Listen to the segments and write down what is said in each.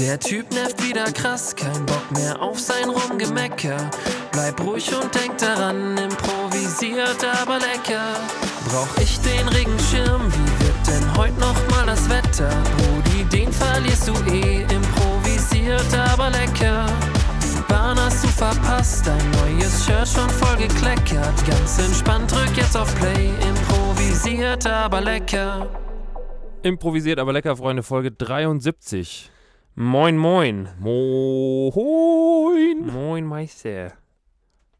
Der Typ nervt wieder krass, kein Bock mehr auf sein Rumgemecker. Bleib ruhig und denk daran, improvisiert aber lecker. Brauch ich den Regenschirm, wie wird denn heute noch mal das Wetter? Brudi, den verlierst du eh, improvisiert aber lecker. Die Bahn hast du verpasst, dein neues Shirt schon voll gekleckert. Ganz entspannt, drück jetzt auf Play, improvisiert aber lecker. Improvisiert, aber lecker, Freunde, Folge 73. Moin, moin. Moin. Moin, Meister.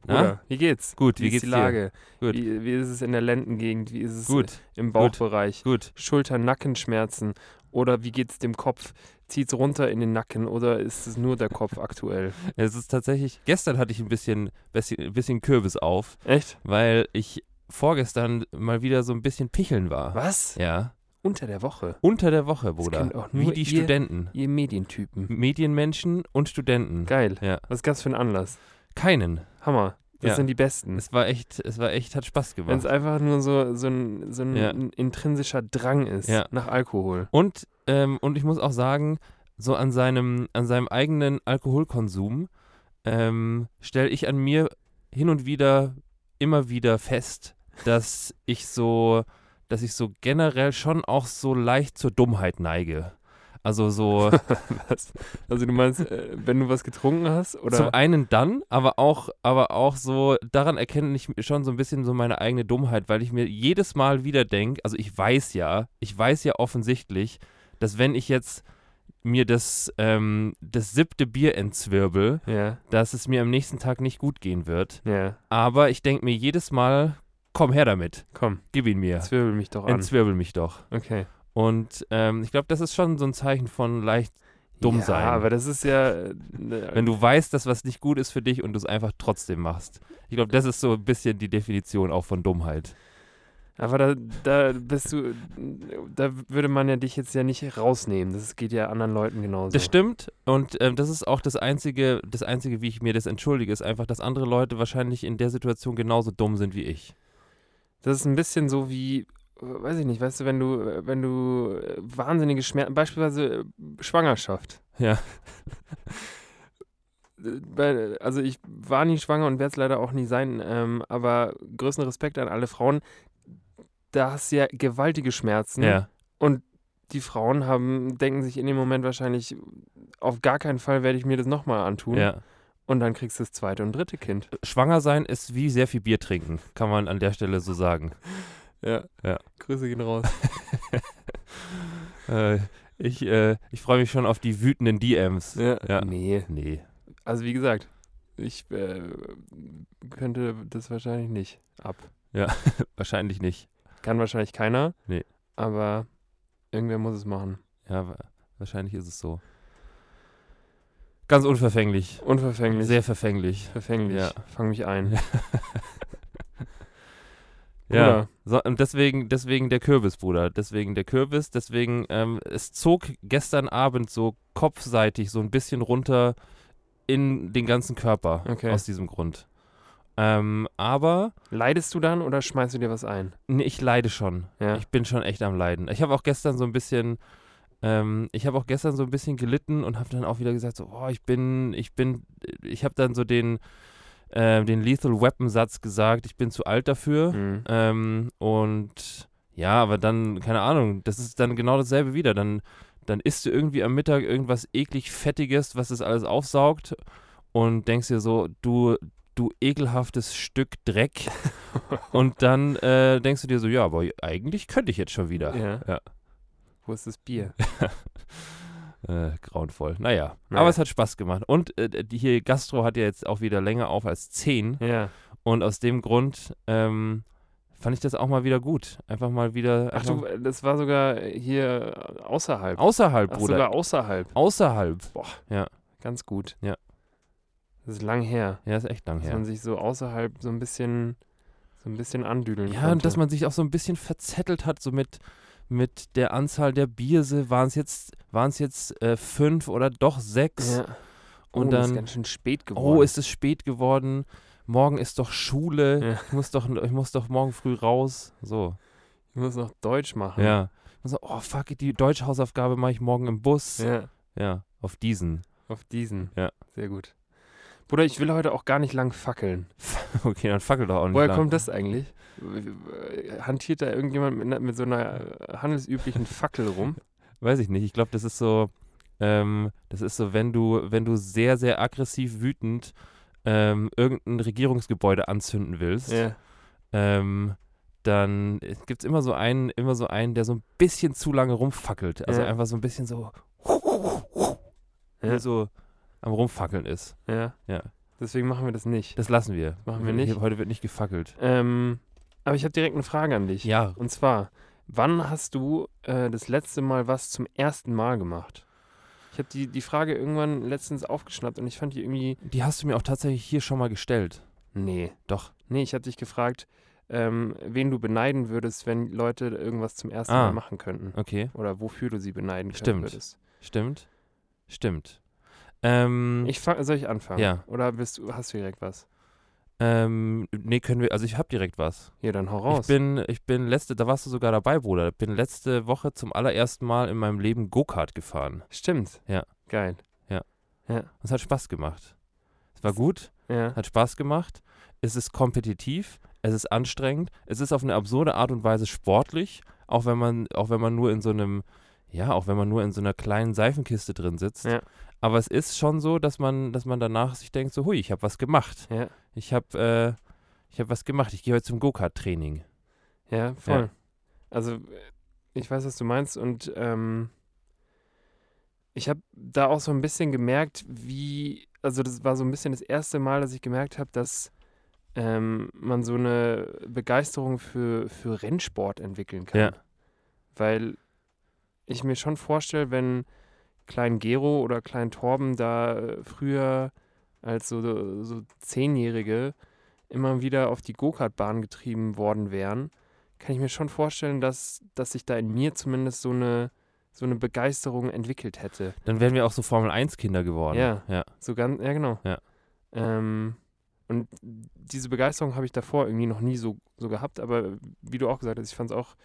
Na? Bruder, wie geht's? Gut, Wie, wie ist geht's die dir? Lage? Gut. Wie, wie ist es in der Lendengegend? Wie ist es Gut, im Bauchbereich? gut. Schulter-Nackenschmerzen? Oder wie geht's dem Kopf? Zieht's runter in den Nacken oder ist es nur der Kopf aktuell? Es ist tatsächlich, gestern hatte ich ein bisschen, bisschen, ein bisschen Kürbis auf, Echt? weil ich vorgestern mal wieder so ein bisschen picheln war. Was? Ja. Unter der Woche? Unter der Woche, Bruder. kennt auch Wie nur die ihr- Studenten. Ihr Medientypen. Medienmenschen und Studenten. Geil. Ja. Was gab's für einen Anlass? Keinen. Hammer. Das Ja. sind die Besten. Es war echt, es war echt, hat Spaß Wenn gemacht. es einfach nur so, so ein, so ein Ja. intrinsischer Drang ist Ja. nach Alkohol. Und, ähm, und ich muss auch sagen, so an seinem, an seinem eigenen Alkoholkonsum ähm, stelle ich an mir hin und wieder immer wieder fest, dass ich so, dass ich so generell schon auch so leicht zur Dummheit neige. Also so Was? Also du meinst, äh, wenn du was getrunken hast? Oder? zum einen dann, aber auch, aber auch so, daran erkenne ich schon so ein bisschen so meine eigene Dummheit, weil ich mir jedes Mal wieder denke, also ich weiß ja, ich weiß ja offensichtlich, dass wenn ich jetzt mir das, ähm, das siebte Bier entzwirbel, ja, dass es mir am nächsten Tag nicht gut gehen wird. ja. Aber ich denke mir jedes Mal, komm her damit, Komm, gib ihn mir, zwirbel mich doch an. entzwirbel mich doch. Okay. Und ähm, ich glaube, das ist schon so ein Zeichen von leicht dumm ja, sein. aber das ist ja... äh, ne- Wenn du weißt, dass was nicht gut ist für dich und du es einfach trotzdem machst. Ich glaube, das ist so ein bisschen die Definition auch von Dummheit. Aber da, da bist du... Da würde man ja dich jetzt ja nicht rausnehmen. Das geht ja anderen Leuten genauso. Das stimmt und ähm, das ist auch das einzige, das einzige, wie ich mir das entschuldige, ist einfach, dass andere Leute wahrscheinlich in der Situation genauso dumm sind wie ich. Das ist ein bisschen so wie, äh, weiß ich nicht, weißt du, wenn du, äh, wenn du äh, wahnsinnige Schmerzen, beispielsweise Schwangerschaft. Ja. Also ich war nie schwanger und werde es leider auch nie sein, ähm, aber größten Respekt an alle Frauen. Da hast du ja gewaltige Schmerzen Ja. und die Frauen haben, denken sich in dem Moment wahrscheinlich, auf gar keinen Fall werde ich mir das nochmal antun. ja. Und dann kriegst du das zweite und dritte Kind. Schwanger sein ist wie sehr viel Bier trinken, kann man an der Stelle so sagen. Ja. Ja. Grüße gehen raus. Äh, ich äh, ich freue mich schon auf die wütenden DMs. Ja. Ja. Nee. Nee. Also wie gesagt, ich äh, könnte das wahrscheinlich nicht ab. Wahrscheinlich nicht. Kann wahrscheinlich keiner. Nee. Aber irgendwer muss es machen. Ja, wa- wahrscheinlich ist es so. Ganz unverfänglich. Unverfänglich. Sehr verfänglich. verfänglich. Ja. Fang mich ein. Ja. So, und deswegen, deswegen der Kürbis, Bruder. Deswegen der Kürbis. Deswegen, ähm, es zog gestern Abend so kopfseitig so ein bisschen runter in den ganzen Körper Okay. aus diesem Grund. Ähm, aber Leidest du dann oder schmeißt du dir was ein? nee, ich leide schon. Ja. Ich bin schon echt am Leiden. Ich habe auch gestern so ein bisschen, ähm, ich habe auch gestern so ein bisschen gelitten und habe dann auch wieder gesagt, so, oh, ich bin, ich bin, ich habe dann so den, äh, den Lethal Weapon Satz gesagt, ich bin zu alt dafür. Mhm. Ähm, und ja, aber dann, keine Ahnung, das ist dann genau dasselbe wieder. Dann, dann isst du irgendwie am Mittag irgendwas eklig Fettiges, was das alles aufsaugt und denkst dir so, du, du ekelhaftes Stück Dreck. und dann äh, denkst du dir so, ja, aber eigentlich könnte ich jetzt schon wieder. Ja. Ja. Wo ist das Bier? Äh, grauenvoll. Naja, Naja. aber es hat Spaß gemacht. Und äh, die hier Gastro hat ja jetzt auch wieder länger auf als 10. Ja. Und aus dem Grund ähm, fand ich das auch mal wieder gut. Einfach mal wieder. Ach du, das war sogar hier außerhalb. außerhalb, Ach, Bruder. sogar außerhalb. außerhalb. Ganz gut. Ja. Das ist lang her. Ja, ist echt lang Dass her. man sich so außerhalb so ein bisschen so ein bisschen andüdeln Ja, konnte. und dass man sich auch so ein bisschen verzettelt hat, so mit, mit der Anzahl der Bierse. Waren es jetzt, waren's jetzt äh, fünf oder doch sechs? ja. Und oh, das ist dann- ganz schön spät geworden. Oh, ist es spät geworden? Morgen ist doch Schule. Ja. Ich, muss doch, ich muss doch morgen früh raus. So. ich muss noch Deutsch machen. Ja. Und so, oh fuck, die Deutschhausaufgabe mache ich morgen im Bus. Ja. Ja, auf diesen. Auf diesen. Ja. Sehr gut. Bruder, ich will heute auch gar nicht lang fackeln. Okay, dann fackel doch auch nicht Woher lang. kommt das eigentlich? Hantiert da irgendjemand mit, mit so einer äh, handelsüblichen Fackel rum? Weiß ich nicht. Ich glaube, das ist so, ähm, das ist so, wenn du, wenn du sehr, sehr aggressiv wütend ähm, irgendein Regierungsgebäude anzünden willst, Ja. ähm, dann gibt es immer so einen, immer so einen, der so ein bisschen zu lange rumfackelt. Also Ja. einfach so ein bisschen so, Ja. so am Rumfackeln ist. ja. Ja. Deswegen machen wir das nicht. Das lassen wir. Machen wir nicht. Heute wird nicht gefackelt. Ähm, aber ich habe direkt eine Frage an dich. Ja, Und zwar, wann hast du äh, das letzte Mal was zum ersten Mal gemacht? Ich habe die, die Frage irgendwann letztens aufgeschnappt und ich fand die irgendwie. die hast du mir auch tatsächlich hier schon mal gestellt. Nee. Doch. Nee, ich habe dich gefragt, ähm, wen du beneiden würdest, wenn Leute irgendwas zum ersten Ah. Mal machen könnten. Okay, Oder wofür du sie beneiden Stimmt. würdest. stimmt. Stimmt. Ähm, Ich fang, soll ich anfangen? Ja. Oder bist du, hast du direkt was? Ähm, nee, können wir, also ich habe direkt was. Ja, dann hau raus. Ich bin, ich bin letzte, da warst du sogar dabei, Bruder. Ich bin letzte Woche zum allerersten Mal in meinem Leben Go-Kart gefahren. Stimmt. Ja. Geil. Und es hat Spaß gemacht. Es war gut, Ja. hat Spaß gemacht. Es ist kompetitiv, es ist anstrengend, es ist auf eine absurde Art und Weise sportlich, auch wenn man, auch wenn man nur in so einem, ja, auch wenn man nur in so einer kleinen Seifenkiste drin sitzt. Ja. Aber es ist schon so, dass man, dass man danach sich denkt, so, hui, ich habe was gemacht. Ja. Ich habe, äh, ich habe was gemacht. Ich gehe heute zum Go-Kart-Training. Ja, voll. Also, äh, ich weiß, was du meinst und ähm, ich habe da auch so ein bisschen gemerkt, wie, also das war so ein bisschen das erste Mal, dass ich gemerkt habe, dass ähm, man so eine Begeisterung für, für Rennsport entwickeln kann. Ja. Weil ich mir schon vorstelle, wenn Klein Gero oder Klein Torben da äh, früher als so, so Zehnjährige immer wieder auf die Go-Kart-Bahn getrieben worden wären, kann ich mir schon vorstellen, dass, dass sich da in mir zumindest so eine, so eine Begeisterung entwickelt hätte. Dann wären wir auch so Formel-1-Kinder geworden. Ja. ja. So ganz, ja genau. Ja. Ähm, und diese Begeisterung habe ich davor irgendwie noch nie so, so gehabt, aber wie du auch gesagt hast, ich fand es auch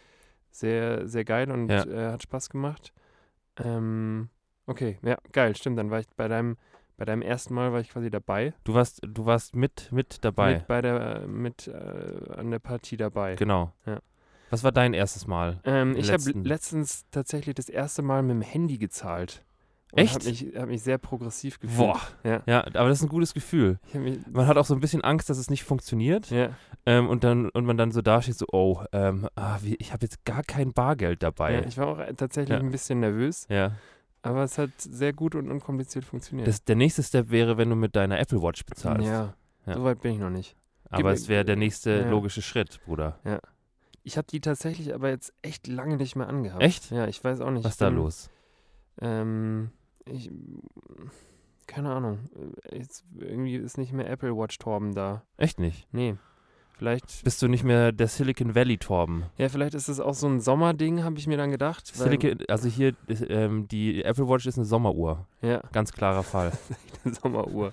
sehr, sehr geil und Ja. äh, hat Spaß gemacht. Ähm, okay, ja, geil, stimmt. Dann war ich bei deinem, bei deinem ersten Mal war ich quasi dabei. Du warst, du warst mit, mit dabei. Mit bei der, mit äh, an der Partie dabei. Genau. Ja. Was war dein erstes Mal? Ähm, ich habe letzten- letztens tatsächlich das erste Mal mit dem Handy gezahlt. Und Echt? Habe mich, hab mich sehr progressiv gefühlt. Boah. Ja. Ja, aber das ist ein gutes Gefühl. Hab Man hat auch so ein bisschen Angst, dass es nicht funktioniert. ja, Ähm, und, dann, und man dann so dasteht, so, oh, ähm, ah, wie, ich habe jetzt gar kein Bargeld dabei. ja, ich war auch tatsächlich Ja. ein bisschen nervös, Ja. Aber es hat sehr gut und unkompliziert funktioniert. Das, der nächste Step wäre, wenn du mit deiner Apple Watch bezahlst. ja, Ja. so weit bin ich noch nicht. Aber mir- es wäre der nächste Ja. logische Schritt, Bruder. Ich habe die tatsächlich aber jetzt echt lange nicht mehr angehabt. Echt? Ja, ich weiß auch nicht. Was ist da bin- los? Ähm, ich, keine Ahnung. Jetzt irgendwie ist nicht mehr Apple Watch Torben da. Echt nicht? Nee. Vielleicht, Bist du nicht mehr der Silicon Valley Torben? ja, vielleicht ist es auch so ein Sommerding, habe ich mir dann gedacht. Silicon, also hier, ähm, die Apple Watch ist eine Sommeruhr. Ja, Ganz klarer Fall. eine Sommeruhr.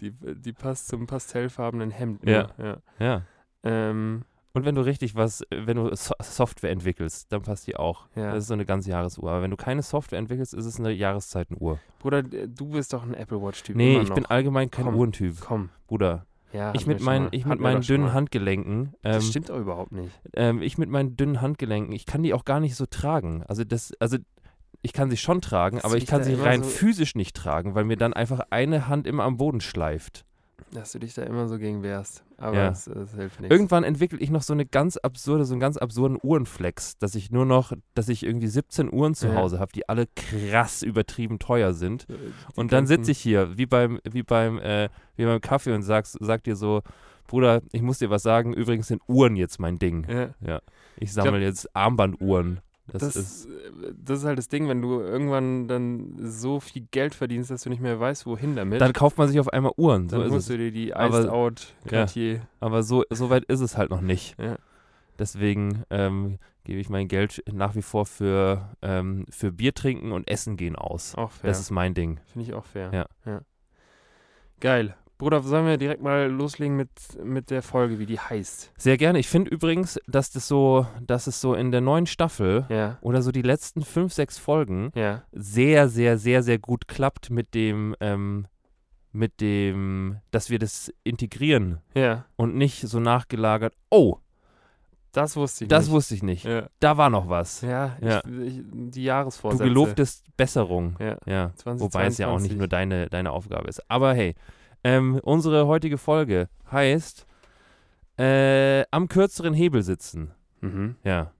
Die, die passt zum pastellfarbenen Hemd. Ja. nur, ja. Ja. Ähm, Und wenn du richtig was, wenn du so Software entwickelst, dann passt die auch. ja. Das ist so eine ganze Jahresuhr. Aber wenn du keine Software entwickelst, ist es eine Jahreszeitenuhr. Bruder, du bist doch ein Apple Watch-Typ. Nee, ich bin allgemein kein Komm. Uhrentyp. Komm. Bruder. Ja, Ich mit, mal. ich mit meinen dünnen mal. Handgelenken, ähm, Das stimmt auch überhaupt nicht. ähm, ich mit meinen dünnen Handgelenken, ich kann die auch gar nicht so tragen. Also das, also ich kann sie schon tragen, Hast aber ich kann sie rein so- physisch nicht tragen, weil mir dann einfach eine Hand immer am Boden schleift. Dass du dich da immer so gegen wehrst. Aber Ja. es, es hilft nichts. Irgendwann entwickle ich noch so eine ganz absurde, so einen ganz absurden Uhrenflex, dass ich nur noch, dass ich irgendwie 17 Uhren zu Ja. Hause habe, die alle krass übertrieben teuer sind. Äh, die Und dann sitze ich hier, wie beim, wie beim, äh, wie beim Kaffee und sagst, sag dir so, Bruder, ich muss dir was sagen, übrigens sind Uhren jetzt mein Ding. Ja. Ich sammle jetzt Armbanduhren. Das, Das, ist, äh, das ist halt das Ding, wenn du irgendwann dann so viel Geld verdienst, dass du nicht mehr weißt, wohin damit. dann kauft man sich auf einmal Uhren. So dann ist musst du dir die Aber- Iced Out Cartier. Aber so, so weit ist es halt noch nicht. Ja. Deswegen ähm, gebe ich mein Geld nach wie vor für, ähm, für Bier trinken und Essen gehen aus. Auch fair. Das ist mein Ding. Finde ich auch fair. Ja. Geil. Bruder, sollen wir direkt mal loslegen mit, mit der Folge, wie die heißt? Sehr gerne. Ich finde übrigens, dass das so, dass es so in der neuen Staffel Ja. oder so die letzten fünf, sechs Folgen Ja. sehr, sehr, sehr, sehr gut klappt mit dem, ähm, mit dem, dass wir das integrieren Ja. und nicht so nachgelagert, oh, Das wusste ich das nicht. wusste ich nicht. Ja. Da war noch was. Ja, Ja. Ich, ich, die Du Jahresvorsätze. gelobtest Besserung. Ja. Ja. 2022. Wobei es ja auch nicht nur deine, deine Aufgabe ist. Aber hey, ähm, unsere heutige Folge heißt äh, am kürzeren Hebel sitzen. Mhm. Ja,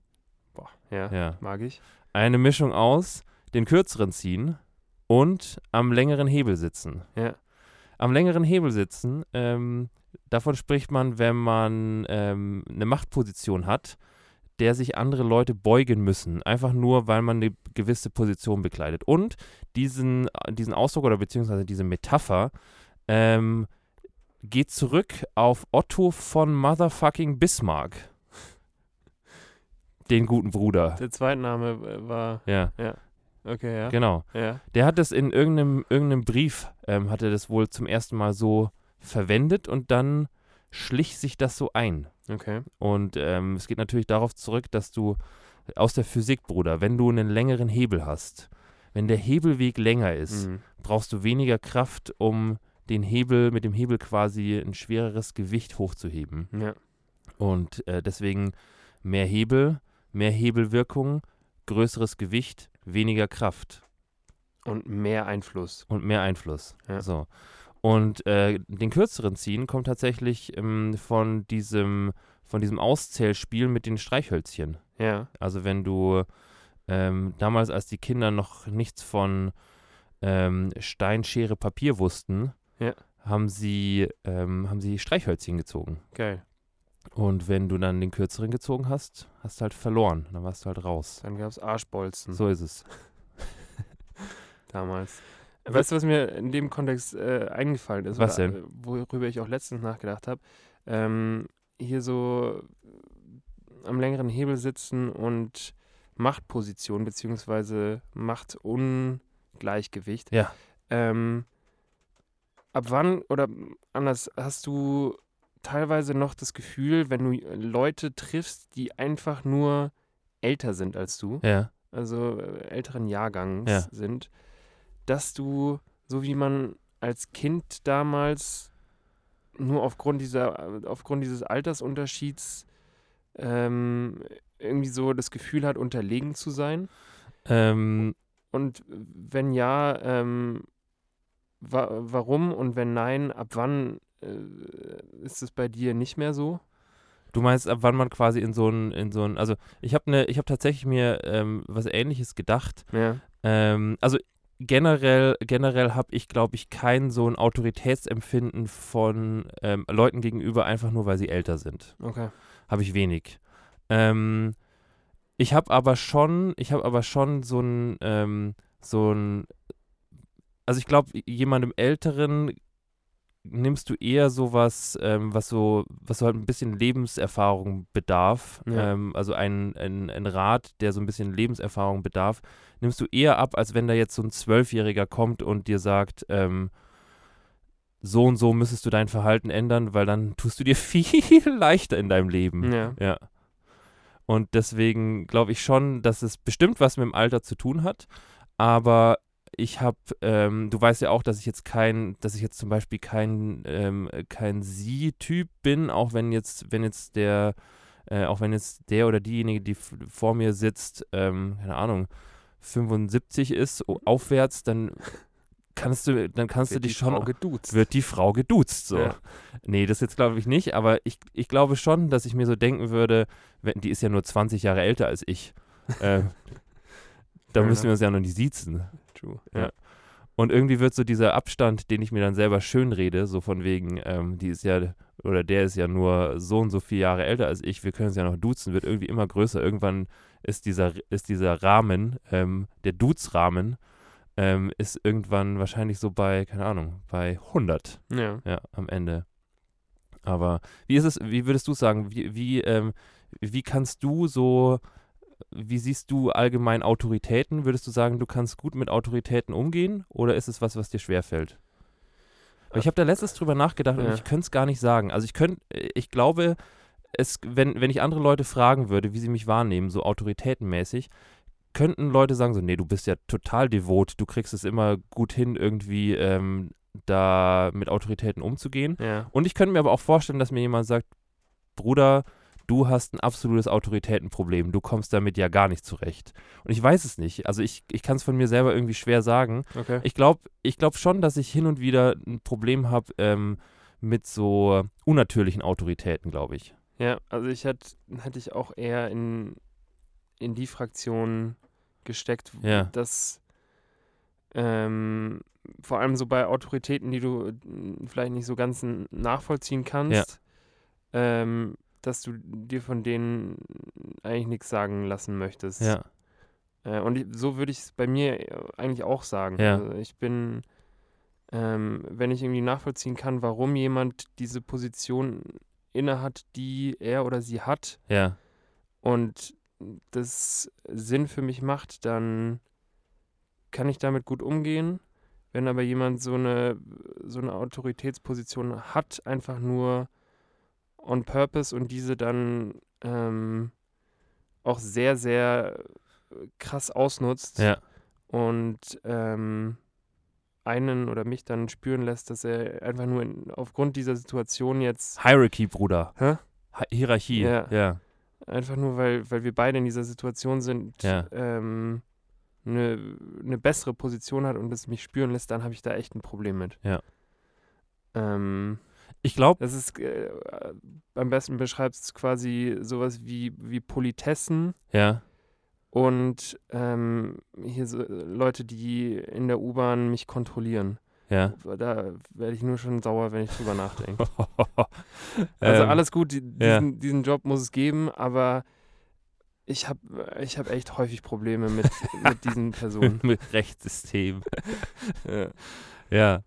Boah, ja. ja. Mag ich. Eine Mischung aus den kürzeren ziehen und am längeren Hebel sitzen. Ja. Am längeren Hebel sitzen, ähm, davon spricht man, wenn man ähm, eine Machtposition hat, der sich andere Leute beugen müssen, einfach nur, weil man eine gewisse Position bekleidet. Und diesen, diesen Ausdruck oder beziehungsweise diese Metapher ähm, geht zurück auf Otto von Motherfucking Bismarck. Den guten Bruder. Der Zweitname äh, war. Ja, Okay, ja. genau. Ja. Der hat das in irgendeinem, irgendeinem Brief, ähm, hat er das wohl zum ersten Mal so verwendet und dann schlich sich das so ein. Okay. Und ähm, es geht natürlich darauf zurück, dass du aus der Physik, Bruder, wenn du einen längeren Hebel hast, wenn der Hebelweg länger ist, Mhm. brauchst du weniger Kraft, um den Hebel, mit dem Hebel quasi ein schwereres Gewicht hochzuheben. Ja. Und äh, deswegen mehr Hebel, mehr Hebelwirkung, größeres Gewicht, weniger Kraft. Und mehr Einfluss. und mehr Einfluss. Ja. So. Und äh, den kürzeren ziehen kommt tatsächlich ähm, von diesem von diesem Auszählspiel mit den Streichhölzchen. Ja. Also wenn du ähm, damals, als die Kinder noch nichts von ähm, Stein, Schere, Papier wussten, Ja. haben sie ähm, haben sie Streichhölzchen gezogen. Geil. Und wenn du dann den kürzeren gezogen hast, hast du halt verloren. Dann warst du halt raus. Dann gab es Arschbolzen So ist es. damals. Weißt du, was mir in dem Kontext äh, eingefallen ist? Was oder, denn? äh, Worüber ich auch letztens nachgedacht habe. Ähm, hier so äh, am längeren Hebel sitzen und Machtposition beziehungsweise Machtungleichgewicht. Ja. Ähm, ab wann oder anders hast du teilweise noch das Gefühl, wenn du Leute triffst, die einfach nur älter sind als du, Ja. also äh, älteren Jahrgangs Ja. sind, dass du, so wie man als Kind damals nur aufgrund dieser, aufgrund dieses Altersunterschieds ähm, irgendwie so das Gefühl hat, unterlegen zu sein? Ähm, Und wenn ja, ähm, wa warum? Und wenn nein, ab wann äh, ist es bei dir nicht mehr so? Du meinst, ab wann man quasi in so ein, in so ein, also ich habe ne, ich habe tatsächlich mir ähm, was ähnliches gedacht. Ja. Ähm, also generell, generell habe ich, glaube ich, kein so ein Autoritätsempfinden von ähm, Leuten gegenüber, einfach nur weil sie älter sind. Okay. Habe ich wenig. Ähm, ich habe aber schon, ich habe aber schon so ein, ähm, so ein, also ich glaube, jemandem Älteren nimmst du eher sowas, ähm, was so, was so halt ein bisschen Lebenserfahrung bedarf, Ja. ähm, also ein, ein, ein Rat, der so ein bisschen Lebenserfahrung bedarf, nimmst du eher ab, als wenn da jetzt so ein Zwölfjähriger kommt und dir sagt, ähm, so und so müsstest du dein Verhalten ändern, weil dann tust du dir viel leichter in deinem Leben. Ja. Ja. Und deswegen glaube ich schon, dass es bestimmt was mit dem Alter zu tun hat. Aber ich habe, ähm, du weißt ja auch, dass ich jetzt kein, dass ich jetzt zum Beispiel kein, ähm, kein Sie-Typ bin, auch wenn jetzt, wenn jetzt der, äh, auch wenn jetzt der oder diejenige, die vor mir sitzt, ähm, keine Ahnung, 75 ist, aufwärts, dann kannst du, dann kannst du Wird die dich schon wird die Frau geduzt. So. Ja. Nee, das jetzt glaube ich nicht, aber ich, ich glaube schon, dass ich mir so denken würde, wenn, die ist ja nur 20 Jahre älter als ich. äh, da müssen wir uns ja noch nicht siezen. True. Ja. Und irgendwie wird so dieser Abstand, den ich mir dann selber schön rede, so von wegen, ähm, die ist ja, oder der ist ja nur so und so viele Jahre älter als ich, wir können uns ja noch duzen, wird irgendwie immer größer. Irgendwann ist dieser, ist dieser Rahmen, ähm, der Dudes-Rahmen, ähm, ist irgendwann wahrscheinlich so bei, keine Ahnung, bei 100 Ja. ja, am Ende. Aber wie ist es, wie würdest du sagen, wie, wie, ähm, wie kannst du so, wie siehst du allgemein Autoritäten? Würdest du sagen, du kannst gut mit Autoritäten umgehen oder ist es was, was dir schwerfällt? Aber ich habe da letztens drüber nachgedacht und Ja. ich könnte es gar nicht sagen. Also ich könnte, ich glaube, es, wenn, wenn ich andere Leute fragen würde, wie sie mich wahrnehmen, so autoritätenmäßig, könnten Leute sagen so, nee, du bist ja total devot, du kriegst es immer gut hin, irgendwie ähm, da mit Autoritäten umzugehen. Ja. Und ich könnte mir aber auch vorstellen, dass mir jemand sagt, Bruder, du hast ein absolutes Autoritätenproblem, du kommst damit ja gar nicht zurecht. Und ich weiß es nicht. Also ich, ich kann es von mir selber irgendwie schwer sagen. Okay. Ich glaube ich glaub schon, dass ich hin und wieder ein Problem habe ähm, mit so unnatürlichen Autoritäten, glaube ich. Ja, also ich hätte hätte ich auch eher in, in die Fraktion gesteckt, Ja. dass ähm, vor allem so bei Autoritäten, die du äh, vielleicht nicht so ganz nachvollziehen kannst, ähm, dass du dir von denen eigentlich nichts sagen lassen möchtest. Ja, Äh, und ich, so würde ich es bei mir äh, eigentlich auch sagen. Ja. Also ich bin, ähm, wenn ich irgendwie nachvollziehen kann, warum jemand diese Position innehat, die er oder sie hat ja, und das Sinn für mich macht, dann kann ich damit gut umgehen. Wenn aber jemand so eine, so eine Autoritätsposition hat, einfach nur on purpose und diese dann ähm, auch sehr, sehr krass ausnutzt ja, und ähm, einen oder mich dann spüren lässt, dass er einfach nur in, aufgrund dieser Situation jetzt Hierarchy, Bruder. Hä? Hi Hierarchie. Ja. ja. einfach nur, weil, weil wir beide in dieser Situation sind, Ja. ähm, eine, eine bessere Position hat und es mich spüren lässt, dann habe ich da echt ein Problem mit. Ja. Ähm, Ich glaube, das ist, äh, am besten beschreibst es quasi sowas wie, wie Politessen ja, und ähm, hier so Leute, die in der U-Bahn mich kontrollieren. ja. Da werde ich nur schon sauer, wenn ich drüber nachdenke. Also Ähm, alles gut, die, ja. diesen, diesen Job muss es geben, aber ich habe ich hab echt häufig Probleme mit, mit diesen Personen. mit Rechtssystem. Ja. Ja,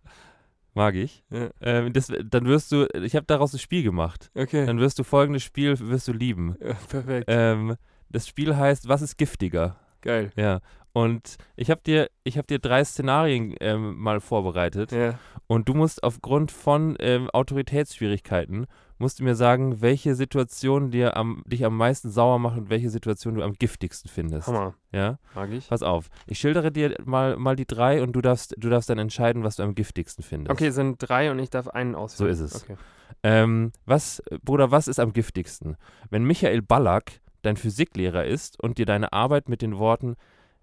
mag ich. Ja. Ähm, das, dann wirst du, ich habe daraus ein Spiel gemacht. Okay, Dann wirst du folgendes Spiel, wirst du lieben. ja, perfekt, Ähm, das Spiel heißt, was ist giftiger? geil. Ja. Und ich habe dir, ich habe dir drei Szenarien ähm, mal vorbereitet. Ja, Und du musst aufgrund von ähm, Autoritätsschwierigkeiten, musst du mir sagen, welche Situation dir am, dich am meisten sauer macht und welche Situation du am giftigsten findest. Hammer, Ja? mag ich. Pass auf. Ich schildere dir mal, mal die drei und du darfst, du darfst dann entscheiden, was du am giftigsten findest. Okay, es sind drei und ich darf einen auswählen. So ist es. Okay. Ähm, was, Bruder, was ist am giftigsten? Wenn Michael Ballack dein Physiklehrer ist und dir deine Arbeit mit den Worten,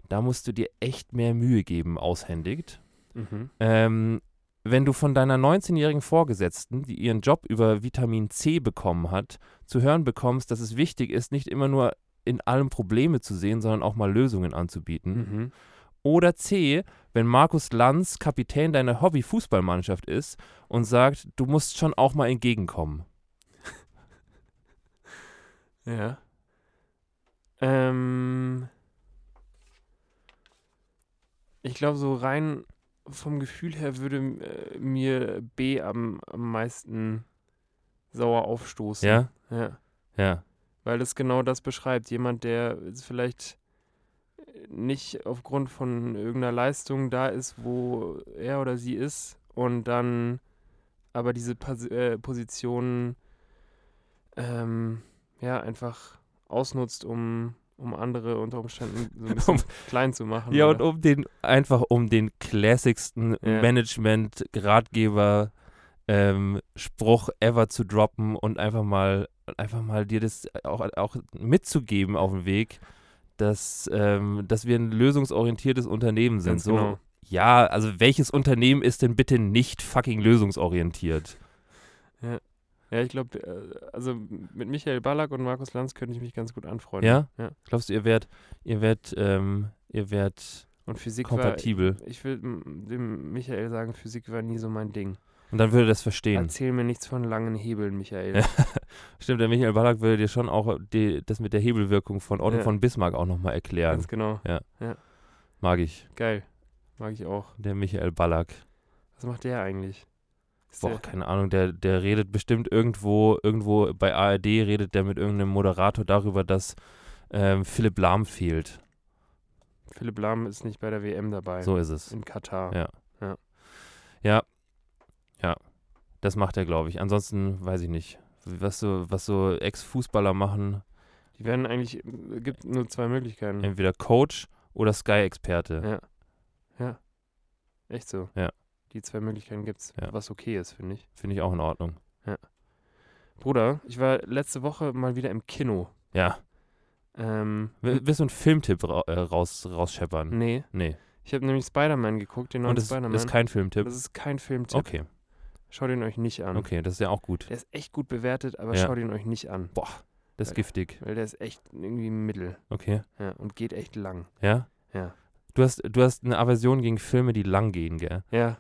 da musst du dir echt mehr Mühe geben, aushändigt. Mhm. Ähm, wenn du von deiner 19-jährigen Vorgesetzten, die ihren Job über Vitamin C bekommen hat, zu hören bekommst, dass es wichtig ist, nicht immer nur in allem Probleme zu sehen, sondern auch mal Lösungen anzubieten. Mhm. Oder C, wenn Markus Lanz Kapitän deiner Hobby-Fußballmannschaft ist und sagt, du musst schon auch mal entgegenkommen. Ja. Ähm, ich glaube, so rein vom Gefühl her würde äh, mir B am, am meisten sauer aufstoßen. Ja? Ja. Ja. Weil es genau das beschreibt. Jemand, der vielleicht nicht aufgrund von irgendeiner Leistung da ist, wo er oder sie ist und dann aber diese Pas äh, Position ähm, ja einfach ausnutzt, um, um andere unter Umständen so ein bisschen Um- klein zu machen. Ja, und oder? um den, einfach um den klassigsten Ja. Management-Ratgeber ähm, Spruch ever zu droppen und einfach mal, einfach mal dir das auch, auch mitzugeben auf dem Weg, dass, ähm, dass wir ein lösungsorientiertes Unternehmen sind. Ganz so, genau. ja, also welches Unternehmen ist denn bitte nicht fucking lösungsorientiert? Ja, ich glaube, äh, also mit Michael Ballack und Markus Lanz könnte ich mich ganz gut anfreunden. Ja? ja. Glaubst du, ihr werdet, ihr werdet, ähm, ihr werdet Und Physik kompatibel? war, ich will dem Michael sagen, Physik war nie so mein Ding. Und dann würde er das verstehen. Erzähl mir nichts von langen Hebeln, Michael. Ja. Stimmt, der Michael Ballack würde dir schon auch die, das mit der Hebelwirkung von Otto Ja. von Bismarck auch nochmal erklären. Ganz genau. Mag ich. Geil. Mag ich auch. Der Michael Ballack. Was macht der eigentlich? Boah, keine Ahnung, der, der redet bestimmt irgendwo, irgendwo bei ARD redet der mit irgendeinem Moderator darüber, dass ähm, Philipp Lahm fehlt. Philipp Lahm ist nicht bei der WM dabei. So ist es. In Katar. Ja. Ja. Das macht er, glaube ich. Ansonsten weiß ich nicht. Was so, was so Ex-Fußballer machen, Die werden eigentlich, es gibt nur zwei Möglichkeiten. entweder Coach oder Sky-Experte. Ja. Ja. Echt so. Ja. Die zwei Möglichkeiten gibt's, Ja. was okay ist, finde ich. Finde ich auch in Ordnung. Bruder, ich war letzte Woche mal wieder im Kino. Ja. Ähm, Will- Willst du einen Filmtipp ra äh, raus, rausscheppern? nee, Nee. ich habe nämlich Spider-Man geguckt, den neuen Und das Spider-Man. ist kein Filmtipp? das ist kein Filmtipp. Okay, Schaut ihn euch nicht an. okay, das ist ja auch gut. Der ist echt gut bewertet, aber Ja. schaut ihn euch nicht an. Das ist giftig. Weil der ist echt irgendwie Mittel. Okay. Ja, und geht echt lang. Ja? Ja. Du hast, du hast eine Aversion gegen Filme, die lang gehen, gell? Ja.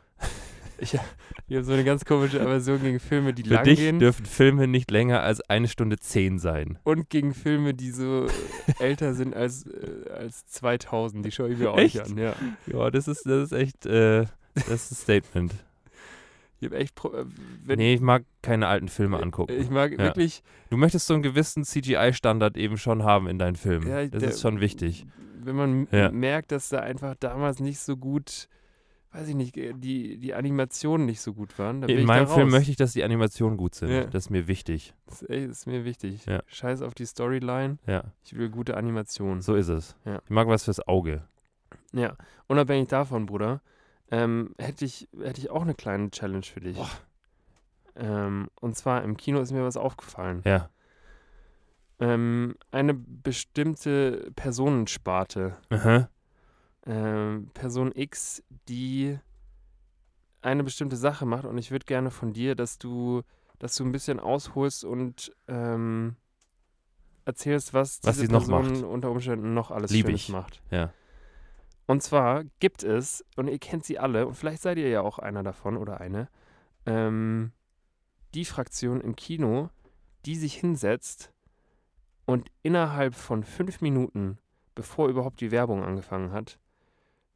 Ich, ich habe so eine ganz komische Aversion gegen Filme, die Für lang dich gehen. dürfen Filme nicht länger als eine Stunde zehn sein. und gegen Filme, die so äh, älter sind als, äh, als 2000. Die schaue ich mir auch nicht Echt? an. Ja. Ja, das ist, das ist echt, äh, das ist ein Statement. Ich habe echt. Pro äh, wenn, nee, ich mag keine alten Filme äh, angucken. Ich mag Ja. wirklich. Du möchtest so einen gewissen CGI-Standard eben schon haben in deinen Filmen. Ja, das der- ist schon wichtig. Wenn man Ja. merkt, dass da einfach damals nicht so gut. Weiß ich nicht, äh, die, die Animationen nicht so gut waren. In meinem Film möchte ich, dass die Animationen gut sind. Ja. Das ist mir wichtig. Das ist, ey, das ist mir wichtig. Ja. Scheiß auf die Storyline. Ja, Ich will gute Animationen. so ist es. Ich mag was fürs Auge. Ja, unabhängig davon, Bruder, ähm, hätte ich, hätte ich auch eine kleine Challenge für dich. Ähm, und zwar im Kino ist mir was aufgefallen. Ja. Ähm, eine bestimmte Personensparte, Aha. Ähm, Person X, die eine bestimmte Sache macht und ich würde gerne von dir, dass du, dass du ein bisschen ausholst und ähm, erzählst, was, Was diese sie noch Person unter Umständen noch alles Lieb Schönes ich. macht. Ja. Und zwar gibt es, und ihr kennt sie alle, und vielleicht seid ihr ja auch einer davon oder eine, ähm, die Fraktion im Kino, die sich hinsetzt und innerhalb von fünf Minuten, bevor überhaupt die Werbung angefangen hat,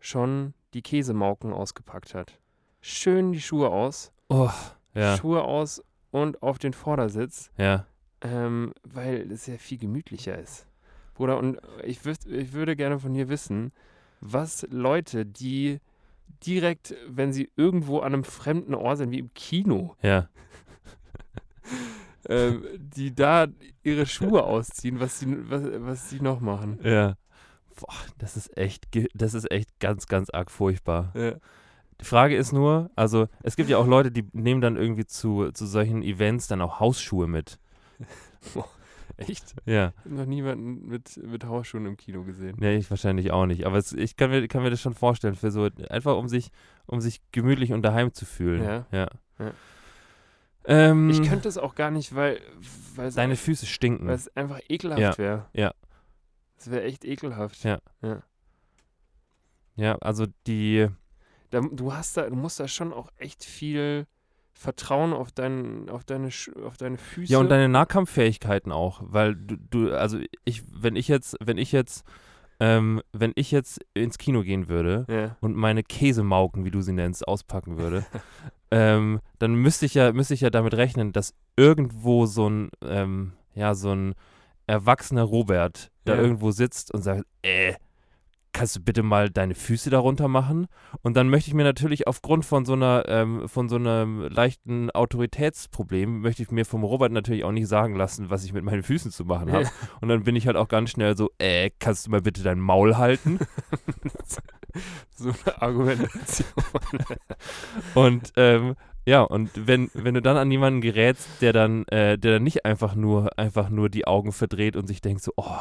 schon die Käsemauken ausgepackt hat. Schön die Schuhe aus, Oh, ja. Schuhe aus und auf den Vordersitz, Ja. ähm, weil es ja viel gemütlicher ist. Bruder, und ich, wüs- ich würde gerne von dir wissen, was Leute, die direkt, wenn sie irgendwo an einem fremden Ort sind, wie im Kino, Ja. ähm, die da ihre Schuhe ausziehen, was sie, was, was sie noch machen. Ja. Boah, das ist echt, das ist echt ganz, ganz arg furchtbar. Ja. Die Frage ist nur, also es gibt ja auch Leute, die nehmen dann irgendwie zu, zu solchen Events dann auch Hausschuhe mit. Echt? Ja. Ich habe noch niemanden mit, mit Hausschuhen im Kino gesehen. Nee, ich wahrscheinlich auch nicht. Aber es, ich kann mir, kann mir das schon vorstellen, für so, einfach um sich, um sich gemütlich und daheim zu fühlen. Ja. Ja. Ja. Ähm, Ich könnte es auch gar nicht, weil, Deine Füße stinken. weil es einfach ekelhaft Ja, wäre. ja. Es wäre echt ekelhaft. Ja. ja. Ja, also die, Da, du hast da, du musst da schon auch echt viel Vertrauen auf, dein, auf, deine, auf deine Füße. ja und deine Nahkampffähigkeiten auch, weil du, du also ich, wenn ich jetzt, wenn ich jetzt, ähm, wenn ich jetzt ins Kino gehen würde ja. und meine Käsemauken, wie du sie nennst, auspacken würde, ähm, dann müsste ich ja, müsste ich ja damit rechnen, dass irgendwo so ein, ähm, ja, so ein erwachsener Robert da Ja. irgendwo sitzt und sagt, äh, kannst du bitte mal deine Füße darunter machen? Und dann möchte ich mir natürlich aufgrund von so einer, ähm, von so einem leichten Autoritätsproblem, möchte ich mir vom Robert natürlich auch nicht sagen lassen, was ich mit meinen Füßen zu machen habe. Ja. Und dann bin ich halt auch ganz schnell so, äh, kannst du mal bitte dein Maul halten? so eine Argumentation. Und ähm, ja, und wenn, wenn du dann an jemanden gerätst, der dann, äh, der dann nicht einfach nur, einfach nur die Augen verdreht und sich denkt so, oh,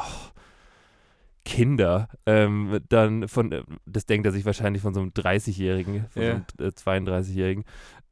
Kinder, ähm, dann von, äh, das denkt er sich wahrscheinlich von so einem 30-Jährigen, von Ja. so einem äh, 32-Jährigen,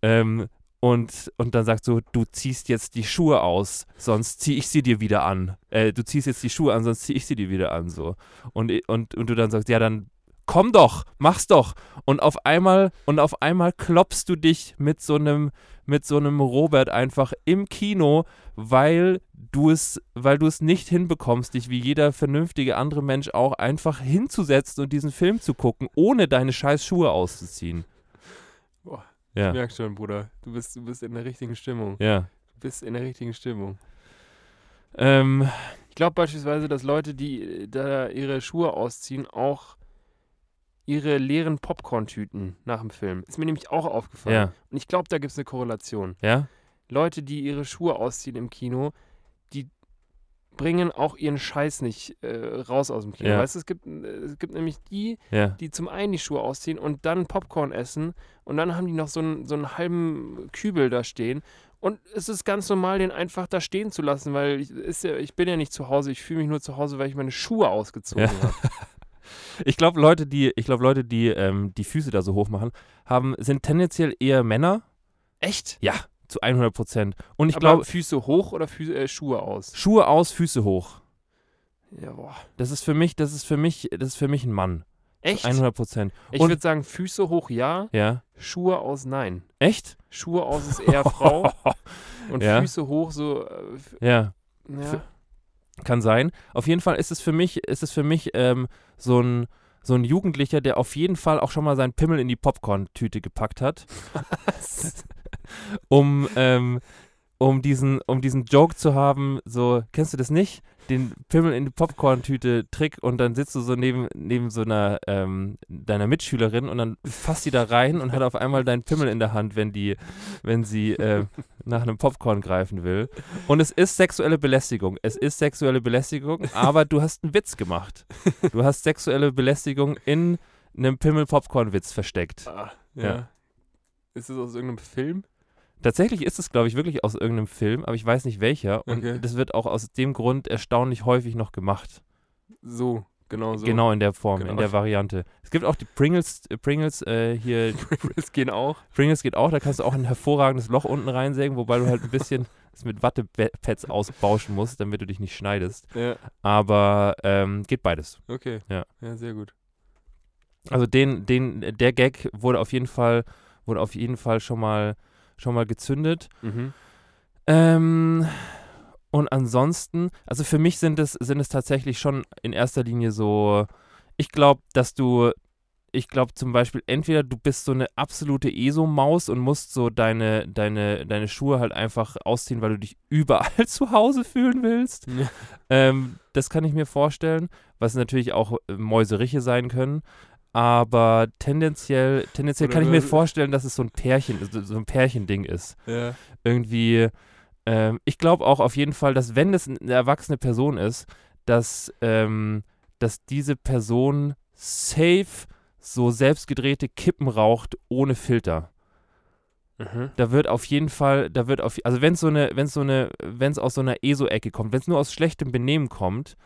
ähm, und, und dann sagt so, du ziehst jetzt die Schuhe aus, sonst zieh ich sie dir wieder an. Äh, du ziehst jetzt die Schuhe an, sonst zieh ich sie dir wieder an, so. Und, und, und du dann sagst, ja, dann komm doch, mach's doch. Und auf einmal, und auf einmal klopfst du dich mit so einem, mit so einem Robert einfach im Kino, weil du es, weil du es nicht hinbekommst, dich wie jeder vernünftige andere Mensch auch einfach hinzusetzen und diesen Film zu gucken, ohne deine scheiß Schuhe auszuziehen. Boah, Ja. Ich merke schon, Bruder. Du bist, du bist in der richtigen Stimmung. Ja. Du bist in der richtigen Stimmung. Ähm, Ich glaube beispielsweise, dass Leute, die äh, da ihre Schuhe ausziehen, auch ihre leeren Popcorn-Tüten nach dem Film. Ist mir nämlich auch aufgefallen. Ja. Und ich glaube, da gibt es eine Korrelation. Ja? Leute, die ihre Schuhe ausziehen im Kino, die bringen auch ihren Scheiß nicht äh, raus aus dem Kino. Ja. Weißt du, es gibt, äh, es gibt nämlich die, Ja. die zum einen die Schuhe ausziehen und dann Popcorn essen und dann haben die noch so einen, so einen halben Kübel da stehen. Und es ist ganz normal, den einfach da stehen zu lassen, weil ich, ist ja, ich bin ja nicht zu Hause, ich fühle mich nur zu Hause, weil ich meine Schuhe ausgezogen Ja. habe. Ich glaube, Leute, die, ich glaube, Leute, die ähm, die Füße da so hoch machen, haben, sind tendenziell eher Männer. Echt? Ja, zu 100 Prozent. Und ich glaube, Füße hoch oder Füße, äh, Schuhe aus? Schuhe aus, Füße hoch. Ja, boah. Das ist für mich, das ist für mich, das ist für mich ein Mann. Echt? 100 Prozent. Ich würde sagen, Füße hoch ja, Ja. Schuhe aus nein. Echt? Schuhe aus ist eher Frau und Ja. Füße hoch so. Äh, Ja, ja. Kann sein. Auf jeden Fall ist es für mich, ist es für mich ähm, so ein so ein Jugendlicher, der auf jeden Fall auch schon mal seinen Pimmel in die Popcorn-Tüte gepackt hat, um, ähm, um, diesen, um diesen Joke zu haben, so, kennst du das nicht? Den Pimmel in die Popcorn-Tüte Trick und dann sitzt du so neben, neben so einer ähm, deiner Mitschülerin und dann fasst die da rein und hat auf einmal deinen Pimmel in der Hand, wenn die, wenn sie äh, nach einem Popcorn greifen will. Und es ist sexuelle Belästigung. Es ist sexuelle Belästigung, aber du hast einen Witz gemacht. Du hast sexuelle Belästigung in einem Pimmel-Popcorn-Witz versteckt. Ah, ja. Ja. Ist es aus irgendeinem Film? Tatsächlich ist es, glaube ich, wirklich aus irgendeinem Film, aber ich weiß nicht welcher. Und Okay. das wird auch aus dem Grund erstaunlich häufig noch gemacht. So, genau so. Genau in der Form, Genau. in der Variante. Es gibt auch die Pringles, Pringles äh, hier, es gehen auch. Pringles geht auch, da kannst du auch ein hervorragendes Loch unten reinsägen, wobei du halt ein bisschen es mit Wattepads ausbauschen musst, damit du dich nicht schneidest. Ja, Aber ähm, geht beides. okay. Ja. Ja, sehr gut. Also den, den, der Gag wurde auf jeden Fall, wurde auf jeden Fall schon mal, schon mal gezündet. Mhm. Ähm, und ansonsten, also für mich sind es, sind es tatsächlich schon in erster Linie so, ich glaube, dass du, ich glaube zum Beispiel, entweder du bist so eine absolute ESO-Maus und musst so deine, deine, deine Schuhe halt einfach ausziehen, weil du dich überall zu Hause fühlen willst. Ja. Ähm, das kann ich mir vorstellen, was natürlich auch äh, Mäuseriche sein können. Aber tendenziell, tendenziell kann ich mir vorstellen, dass es so ein Pärchen, so so ein Pärchending ist Ja. irgendwie, ähm, ich glaube auch auf jeden Fall, dass wenn es eine erwachsene Person ist, dass, ähm, dass diese Person safe so selbstgedrehte Kippen raucht ohne Filter. Mhm. Da wird auf jeden Fall, da wird auf, also wenn es so eine, wenn es so eine, wenn es aus so einer ESO-Ecke kommt, wenn es nur aus schlechtem Benehmen kommt,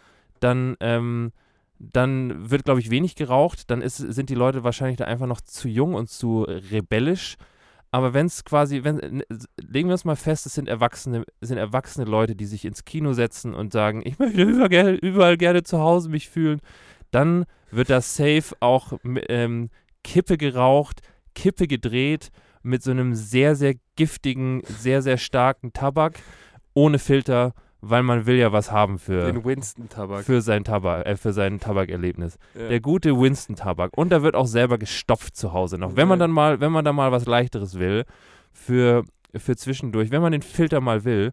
dann, ähm, dann wird, glaube ich, wenig geraucht. Dann ist, sind die Leute wahrscheinlich da einfach noch zu jung und zu rebellisch. Aber wenn es quasi, wenn, n- s- legen wir uns mal fest, es sind erwachsene, sind erwachsene Leute, die sich ins Kino setzen und sagen, ich möchte überall, überall gerne zu Hause mich fühlen, dann wird da safe auch ähm, Kippe geraucht, Kippe gedreht mit so einem sehr, sehr giftigen, sehr, sehr starken Tabak ohne Filter, weil man will ja was haben für, Den Winston-Tabak. für sein Tabak, äh, für sein Tabakerlebnis. Ja. Der gute Winston-Tabak. Und da wird auch selber gestopft zu Hause noch. Wenn man dann mal, wenn man dann mal was leichteres will, für, für zwischendurch, wenn man den Filter mal will,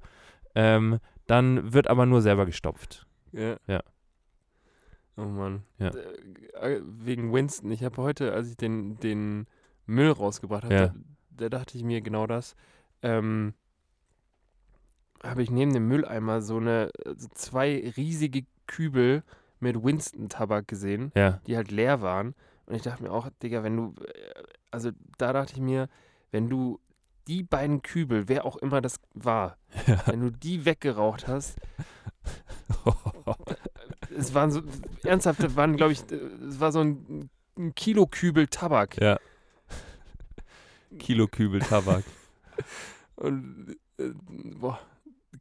ähm, dann wird aber nur selber gestopft. Ja. Ja. Oh Mann. Ja. Äh, äh, Wegen Winston. Ich habe heute, als ich den, den Müll rausgebracht habe, Ja. da, da dachte ich mir genau das. Ähm, habe ich neben dem Mülleimer so eine so zwei riesige Kübel mit Winston-Tabak gesehen, Ja. die halt leer waren. Und ich dachte mir auch, Digga, wenn du, äh, also da dachte ich mir, wenn du die beiden Kübel, wer auch immer das war, wenn du die weggeraucht hast, es waren so, ernsthaft, das waren, glaube ich, es war so ein, ein Kilo Kübel Tabak. ja. Kilo Kübel Tabak. Und, äh, boah,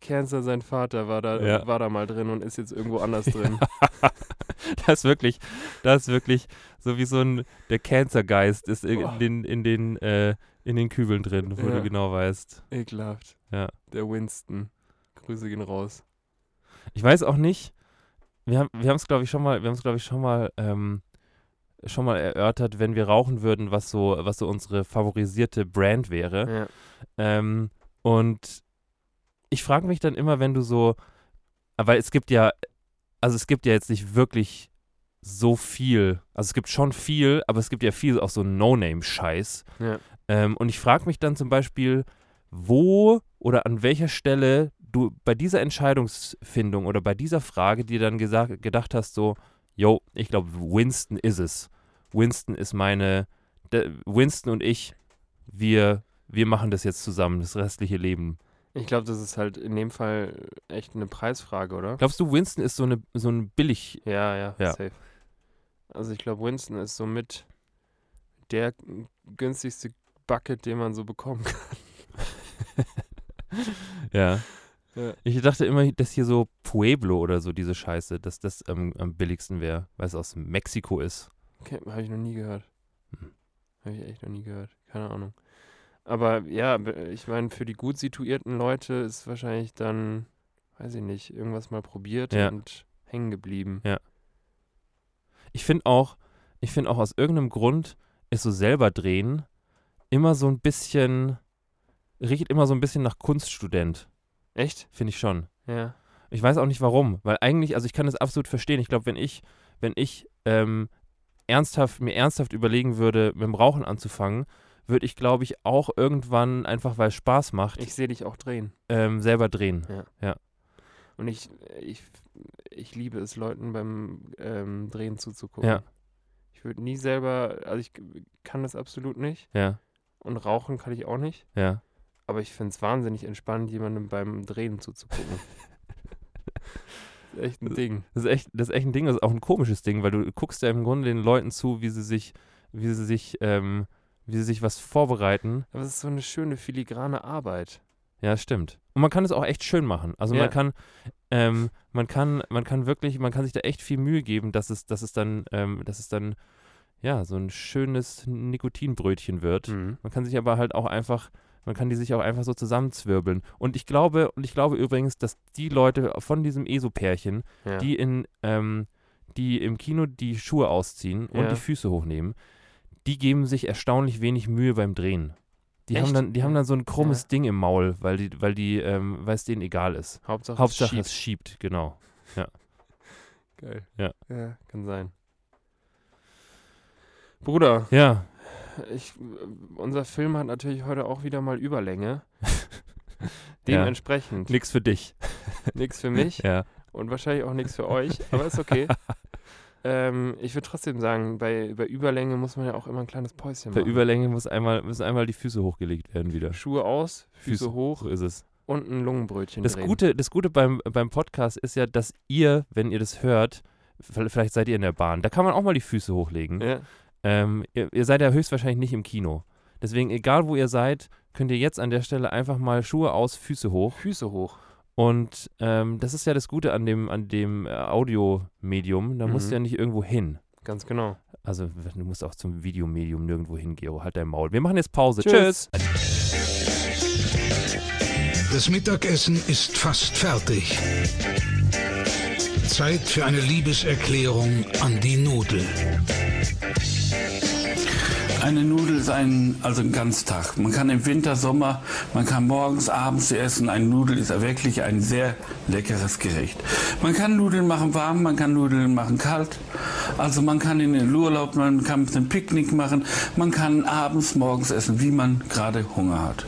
Cancer, sein Vater, war da, Ja. war da mal drin und ist jetzt irgendwo anders drin. das ist wirklich, das ist wirklich so wie so ein, der Cancer-Geist ist in, in den, in den, äh, in den Kübeln drin, wo Ja. du genau weißt. Ekelhaft. Ja. Der Winston. Grüße gehen raus. Ich weiß auch nicht, wir haben wir es, glaube ich, schon mal, wir haben es, glaube ich, schon mal, ähm, schon mal erörtert, wenn wir rauchen würden, was so, was so unsere favorisierte Brand wäre. Ja. Ähm, und ich frage mich dann immer, wenn du so, weil es gibt ja, also es gibt ja jetzt nicht wirklich so viel. Also es gibt schon viel, aber es gibt ja viel auch so No-Name-Scheiß. Ja. Ähm, und ich frage mich dann zum Beispiel, wo oder an welcher Stelle du bei dieser Entscheidungsfindung oder bei dieser Frage dir dann gesagt, gedacht hast, so, yo, ich glaube, Winston ist es. Winston ist meine, Winston und ich, wir, wir machen das jetzt zusammen, das restliche Leben. Ich glaube, das ist halt in dem Fall echt eine Preisfrage, oder? Glaubst du, Winston ist so eine so ein billig? Ja, ja, Ja. safe. Also ich glaube, Winston ist somit der günstigste Bucket, den man so bekommen kann. Ja. Ja. Ich dachte immer, dass hier so Pueblo oder so diese Scheiße, dass das am, am billigsten wäre, weil es aus Mexiko ist. Okay, habe ich noch nie gehört. Hm. Habe ich echt noch nie gehört. Keine Ahnung. Aber ja, ich meine, für die gut situierten Leute ist wahrscheinlich dann, weiß ich nicht, irgendwas mal probiert Ja. und hängen geblieben. Ich finde auch, ich finde auch aus irgendeinem Grund ist so selber drehen immer so ein bisschen, riecht immer so ein bisschen nach Kunststudent, Echt? finde ich schon. Ja. Ich weiß auch nicht warum, weil eigentlich, also ich kann das absolut verstehen. Ich glaube, wenn ich, wenn ich ähm, ernsthaft, mir ernsthaft überlegen würde, mit dem Rauchen anzufangen, würde ich, glaube ich, auch irgendwann, einfach weil es Spaß macht, Ich sehe dich auch drehen. ähm, selber drehen. Und ich, ich, ich liebe es, Leuten beim ähm, Drehen zuzugucken. Ja. Ich würde nie selber, also ich kann das absolut nicht. Ja, Und rauchen kann ich auch nicht. ja. Aber ich finde es wahnsinnig entspannend, jemandem beim Drehen zuzugucken. ist echt ein Ding. Das ist echt, das ist echt ein Ding, das ist auch ein komisches Ding, weil du guckst ja im Grunde den Leuten zu, wie sie sich, wie sie sich, ähm, wie sie sich was vorbereiten. Aber es ist so eine schöne filigrane Arbeit. Ja, stimmt. Und man kann es auch echt schön machen. Also Ja. man kann, ähm, man kann, man kann wirklich, man kann sich da echt viel Mühe geben, dass es, dass es dann, ähm, dass es dann, ja, so ein schönes Nikotinbrötchen wird. Mhm. Man kann sich aber halt auch einfach, man kann die sich auch einfach so zusammenzwirbeln. Und ich glaube, und ich glaube übrigens, dass die Leute von diesem ESO-Pärchen, Ja. die in, ähm, die im Kino die Schuhe ausziehen und Ja. die Füße hochnehmen, die geben sich erstaunlich wenig Mühe beim Drehen. Die haben dann, die haben dann so ein krummes Ja. Ding im Maul, weil die, weil die, ähm, weil es denen egal ist. Hauptsache, Hauptsache es es schiebt, genau. schiebt. Geil. Ja. Ja, kann sein. Bruder, Ja, ich, unser Film hat natürlich heute auch wieder mal Überlänge. Dementsprechend nix für dich. nichts für mich Ja. und wahrscheinlich auch nichts für euch, aber ist okay. Ähm, ich würde trotzdem sagen, bei, bei Überlänge muss man ja auch immer ein kleines Päuschen Bei machen. Überlänge muss einmal, müssen einmal die Füße hochgelegt werden wieder. Schuhe aus, Füße, hoch So ist es. und ein Lungenbrötchen Das drehen. Gute, das Gute beim, beim Podcast ist ja, dass ihr, wenn ihr das hört, vielleicht seid ihr in der Bahn, da kann man auch mal die Füße hochlegen. Ja, Ähm, ihr, ihr seid ja höchstwahrscheinlich nicht im Kino. Deswegen, egal wo ihr seid, könnt ihr jetzt an der Stelle einfach mal Schuhe aus, Füße hoch. Füße hoch. Und ähm, das ist ja das Gute an dem, an dem äh, Audiomedium. Da musst Mhm. du ja nicht irgendwo hin. Ganz genau. Also, du musst auch zum Videomedium nirgendwo hin, Gero. Halt dein Maul. Wir machen jetzt Pause. Tschüss. Das Mittagessen ist fast fertig. Zeit für eine Liebeserklärung an die Nudel. Eine Nudel ist ein, also ein Ganztag. Man kann im Winter, Sommer, man kann morgens, abends essen. Eine Nudel ist wirklich ein sehr leckeres Gericht. Man kann Nudeln machen warm, man kann Nudeln machen kalt. Also man kann in den Urlaub, man kann ein Picknick machen, man kann abends, morgens essen, wie man gerade Hunger hat.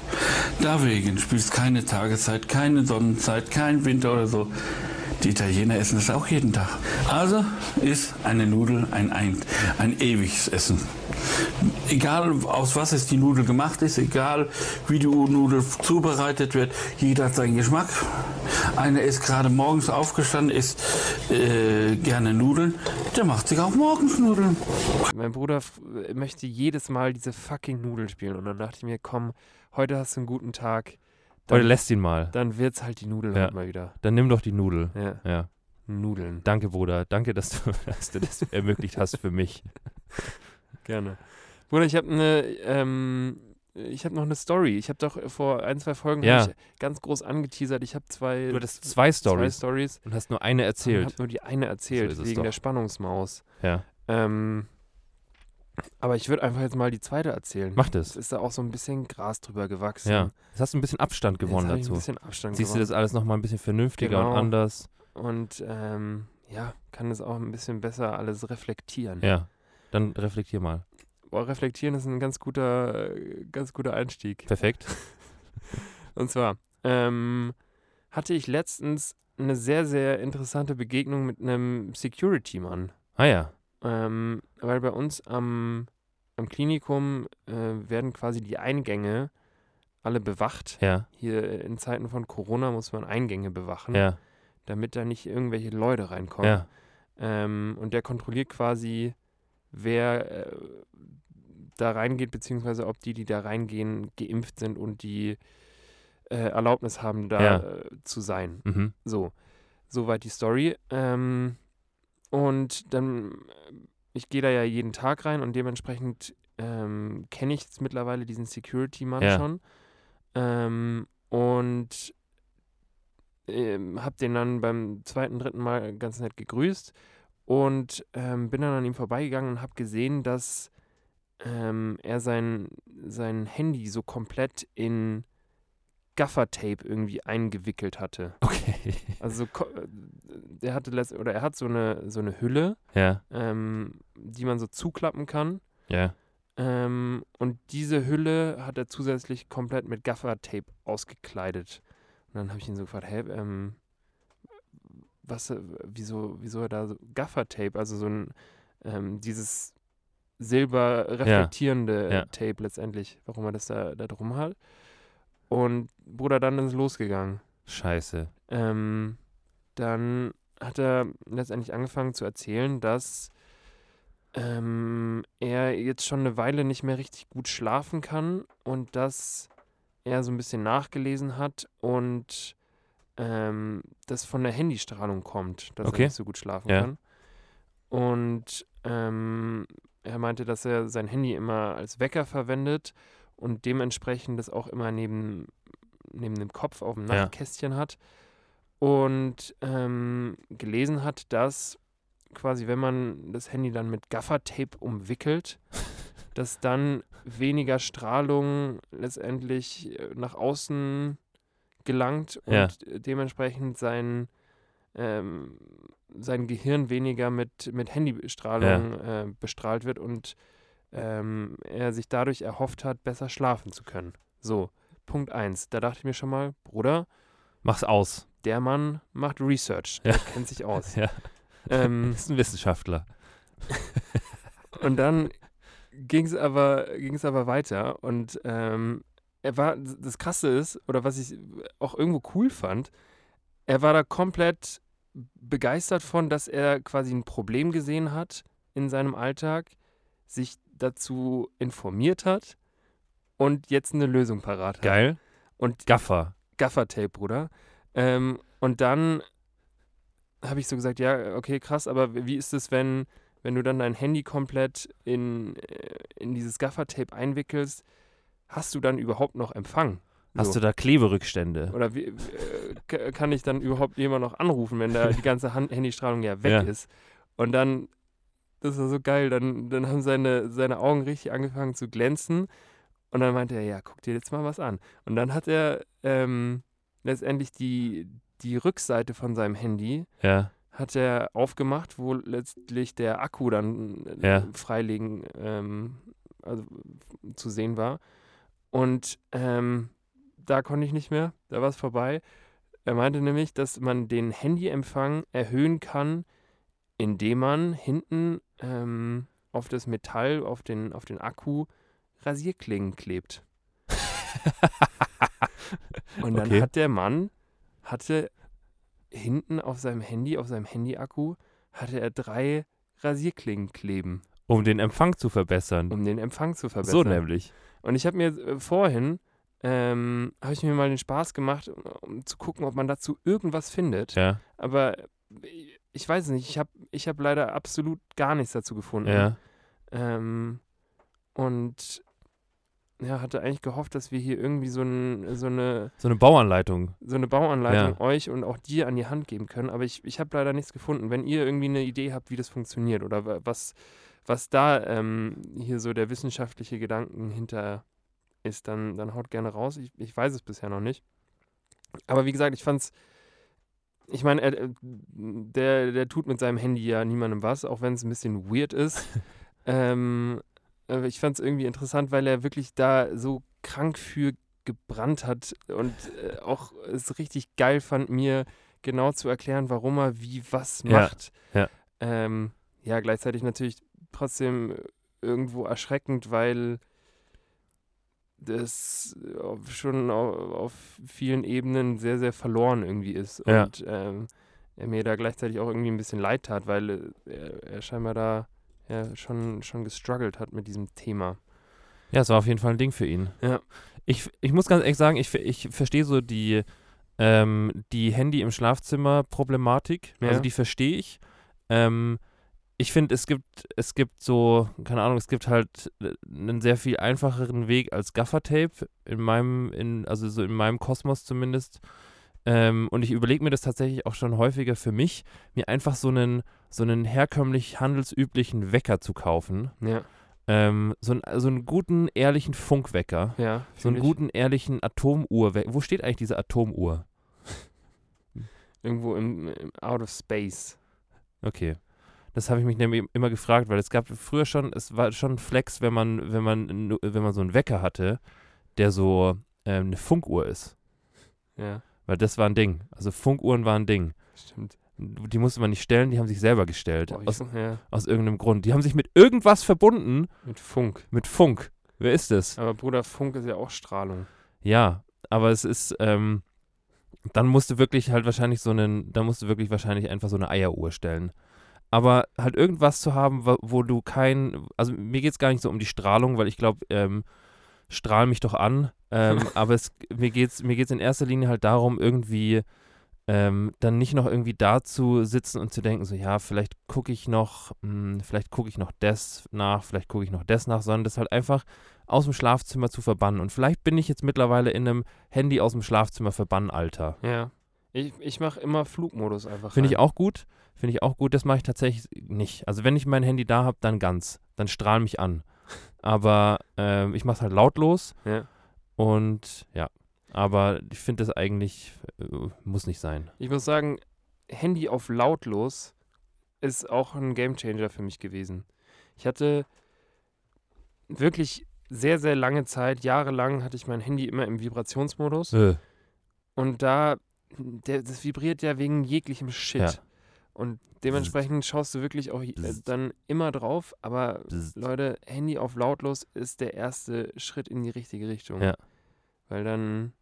Deswegen spielt es keine Tageszeit, keine Sonnenzeit, kein Winter oder so. Die Italiener essen es auch jeden Tag. Also ist eine Nudel ein, ein, ein ewiges Essen. Egal aus was es die Nudel gemacht ist, egal wie die Nudel zubereitet wird, jeder hat seinen Geschmack. Einer ist gerade morgens aufgestanden, isst äh, gerne Nudeln, der macht sich auch morgens Nudeln. Mein Bruder f- möchte jedes Mal diese fucking Nudeln spielen. Und dann dachte ich mir, komm, heute hast du einen guten Tag. Dann, Heute lässt ihn mal. dann wird's halt die Nudel Ja. halt mal wieder. Dann nimm doch die Nudel. Ja, Ja. Nudeln. Danke, Bruder. Danke, dass du, dass du das ermöglicht hast für mich. Gerne. Bruder, ich habe eine, ähm, ich habe noch eine Story. Ich habe doch vor ein, zwei Folgen Ja. ich ganz groß angeteasert. Ich habe zwei, Du hattest zwei zwei Stories Stories und hast nur eine Ich erzählt. habe nur die eine erzählt, So es wegen doch. der Spannungsmaus. Ja. Ähm, aber ich würde einfach jetzt mal die zweite erzählen. Mach Es das. ist da auch so ein bisschen Gras drüber gewachsen. Ja. Jetzt hast du ein bisschen Abstand gewonnen Jetzt hab ich dazu. Ein bisschen Abstand Siehst du gewonnen. das alles nochmal ein bisschen vernünftiger Genau. und anders? Und ähm, ja, kann es auch ein bisschen besser alles reflektieren. Ja. Dann reflektier mal. Boah, reflektieren ist ein ganz guter, äh, ganz guter Einstieg. Perfekt. Und zwar ähm, hatte ich letztens eine sehr, sehr interessante Begegnung mit einem Security-Mann. Ah ja. Ähm, weil bei uns am, am Klinikum äh, werden quasi die Eingänge alle bewacht. Ja. Hier in Zeiten von Corona muss man Eingänge bewachen, Ja. damit da nicht irgendwelche Leute reinkommen. Ja. Ähm, und der kontrolliert quasi, wer äh, da reingeht, beziehungsweise ob die, die da reingehen, geimpft sind und die äh, Erlaubnis haben, da Ja. äh, zu sein. Mhm. So, soweit die Story. Ähm, und dann, äh, ich gehe da ja jeden Tag rein und dementsprechend ähm, kenne ich jetzt mittlerweile diesen Security-Mann Ja. schon. Ähm, und ähm, habe den dann beim zweiten, dritten Mal ganz nett gegrüßt und ähm, bin dann an ihm vorbeigegangen und habe gesehen, dass ähm, er sein, sein Handy so komplett in Gaffertape irgendwie eingewickelt hatte. Okay. Also äh, der hatte oder er hat so eine so eine Hülle, Ja. ähm, die man so zuklappen kann. Ja. Ähm, und diese Hülle hat er zusätzlich komplett mit Gaffertape ausgekleidet. Und dann habe ich ihn so gefragt, hä, ähm, was, äh, wieso, wieso er da so Gaffertape, also so ein ähm, dieses silber reflektierende ja. Tape letztendlich, warum er das da, da drum hat. Und Bruder, dann ist es losgegangen. Scheiße. Ähm, dann hat er letztendlich angefangen zu erzählen, dass ähm, er jetzt schon eine Weile nicht mehr richtig gut schlafen kann und dass er so ein bisschen nachgelesen hat und ähm, das von der Handystrahlung kommt, dass Okay. er nicht so gut schlafen Ja. kann. Und ähm, er meinte, dass er sein Handy immer als Wecker verwendet und dementsprechend das auch immer neben, neben dem Kopf auf dem Ja. Nachtkästchen hat. Und ähm, gelesen hat, dass quasi, wenn man das Handy dann mit Gaffertape umwickelt, dass dann weniger Strahlung letztendlich äh, nach außen gelangt und Ja. dementsprechend sein, ähm, sein Gehirn weniger mit, mit Handystrahlung äh, bestrahlt wird und ähm, er sich dadurch erhofft hat, besser schlafen zu können. So, Punkt 1. Da dachte ich mir schon mal, Bruder, Mach's aus. der Mann macht Research, Ja. der kennt sich aus. Ja. ähm, Ist ein Wissenschaftler. und dann ging es aber, ging's aber weiter und ähm, er war, das Krasse ist, oder was ich auch irgendwo cool fand, er war da komplett begeistert von, dass er quasi ein Problem gesehen hat in seinem Alltag, sich dazu informiert hat und jetzt eine Lösung parat hat. Geil. Und Gaffer. Gaffertape, Bruder. Ähm, und dann habe ich so gesagt, ja, okay, krass, aber wie ist es, wenn, wenn du dann dein Handy komplett in, äh, in dieses Gaffertape einwickelst, hast du dann überhaupt noch Empfang? Hast So. du da Kleberückstände? Oder wie, äh, kann ich dann überhaupt jemand noch anrufen, wenn da die ganze Hand Handystrahlung ja weg Ja. ist? Und dann, das war so geil, dann, dann haben seine, seine Augen richtig angefangen zu glänzen. Und dann meinte er, ja, guck dir jetzt mal was an. Und dann hat er ähm, letztendlich die, die Rückseite von seinem Handy Ja. hat er aufgemacht, wo letztlich der Akku dann äh, Ja. freilegen ähm, also, zu sehen war. Und ähm, da konnte ich nicht mehr, da war es vorbei. Er meinte nämlich, dass man den Handyempfang erhöhen kann, indem man hinten ähm, auf das Metall, auf den, auf den Akku Rasierklingen klebt. Und dann Okay. hat der Mann, hatte hinten auf seinem Handy, auf seinem Handy-Akku, hatte er drei Rasierklingen kleben, Um den Empfang zu verbessern. um den Empfang zu verbessern. so nämlich. Und ich habe mir äh, vorhin, ähm, habe ich mir mal den Spaß gemacht, um, um zu gucken, ob man dazu irgendwas findet. Ja. Aber ich- ich weiß es nicht, ich habe ich hab leider absolut gar nichts dazu gefunden. Ja. Ähm, und ja, hatte eigentlich gehofft, dass wir hier irgendwie so, ein, so, eine, So eine Bauanleitung. so eine Bauanleitung Ja. euch und auch dir an die Hand geben können. Aber ich, ich habe leider nichts gefunden. Wenn ihr irgendwie eine Idee habt, wie das funktioniert oder wa- was, was da ähm, hier so der wissenschaftliche Gedanken hinter ist, dann, dann haut gerne raus. Ich, ich weiß es bisher noch nicht. Aber wie gesagt, ich fand es ich meine, äh, der, der tut mit seinem Handy ja niemandem was, auch wenn es ein bisschen weird ist. ähm, aber ich fand es irgendwie interessant, weil er wirklich da so krank für gebrannt hat und äh, auch es richtig geil fand, mir genau zu erklären, warum er wie was Ja, macht. ja. Ähm, ja, gleichzeitig natürlich trotzdem irgendwo erschreckend, weil das auf- schon auf, vielen Ebenen sehr, sehr verloren irgendwie ist. Ja. Und ähm, er mir da gleichzeitig auch irgendwie ein bisschen leid tat, weil äh, er, er scheinbar da ja, schon, schon gestruggelt hat mit diesem Thema. Ja, es war auf jeden Fall ein Ding für ihn. Ja. Ich, ich muss ganz ehrlich sagen, ich, ich verstehe so die, ähm, die Handy im Schlafzimmer Problematik. Ja. Also die verstehe ich. Ähm, ich finde, es gibt, es gibt so, keine Ahnung, es gibt halt äh, einen sehr viel einfacheren Weg als Gaffertape, in meinem, in, also so in meinem Kosmos zumindest. Ähm, und ich überlege mir das tatsächlich auch schon häufiger für mich, mir einfach so einen, so einen herkömmlich handelsüblichen Wecker zu kaufen. Ja, Ähm, so, einen, so einen guten, ehrlichen Funkwecker. ja. So einen ich. guten, ehrlichen Atomuhrwecker. Wo steht eigentlich diese Atomuhr? Irgendwo im, im Out of Space. Okay. Das habe ich mich nämlich immer gefragt, weil es gab früher schon, es war schon ein Flex, wenn man, wenn man, wenn man so einen Wecker hatte, der so ähm, eine Funkuhr ist. Ja, Weil das war ein Ding. Also Funkuhren waren ein Ding. stimmt. Die musste man nicht stellen, die haben sich selber gestellt. Boah, aus, ja, aus irgendeinem Grund. Die haben sich mit irgendwas verbunden. mit Funk. Mit Funk. Wer ist das? Aber Bruder, Funk ist ja auch Strahlung. Ja, aber es ist, ähm, dann musst du wirklich halt wahrscheinlich so einen, dann musst du wirklich wahrscheinlich einfach so eine Eieruhr stellen. Aber halt irgendwas zu haben, wo, wo du kein, also mir geht es gar nicht so um die Strahlung, weil ich glaube, ähm, strahl mich doch an. Ähm, aber es, mir geht es mir geht's in erster Linie halt darum, irgendwie ähm, dann nicht noch irgendwie da zu sitzen und zu denken, so ja, vielleicht gucke ich noch, mh, vielleicht gucke ich noch das nach, vielleicht gucke ich noch das nach, sondern das halt einfach aus dem Schlafzimmer zu verbannen. Und vielleicht bin ich jetzt mittlerweile in einem Handy aus dem Schlafzimmer verbannen Alter. Ja. Ich, ich mache immer Flugmodus einfach. Finde ich auch gut. Finde ich auch gut. Das mache ich tatsächlich nicht. Also wenn ich mein Handy da habe, dann ganz. Dann strahl mich an. Aber ähm, ich mache es halt lautlos. Ja. Und ja. Aber ich finde das eigentlich äh, muss nicht sein. Ich muss sagen, Handy auf lautlos ist auch ein Gamechanger für mich gewesen. Ich hatte wirklich sehr, sehr lange Zeit, jahrelang hatte ich mein Handy immer im Vibrationsmodus. Äh, Und da, der, das vibriert ja wegen jeglichem Shit. Ja. Und dementsprechend schaust du wirklich auch dann immer drauf. Aber. Leute, Handy auf lautlos ist der erste Schritt in die richtige Richtung. Ja. Weil dann,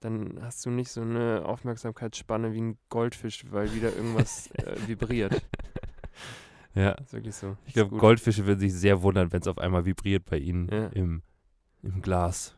dann hast du nicht so eine Aufmerksamkeitsspanne wie ein Goldfisch, weil wieder irgendwas äh, vibriert. ja. ist wirklich so. Ich glaube. Goldfische würden sich sehr wundern, wenn es auf einmal vibriert bei ihnen Ja. im, im Glas.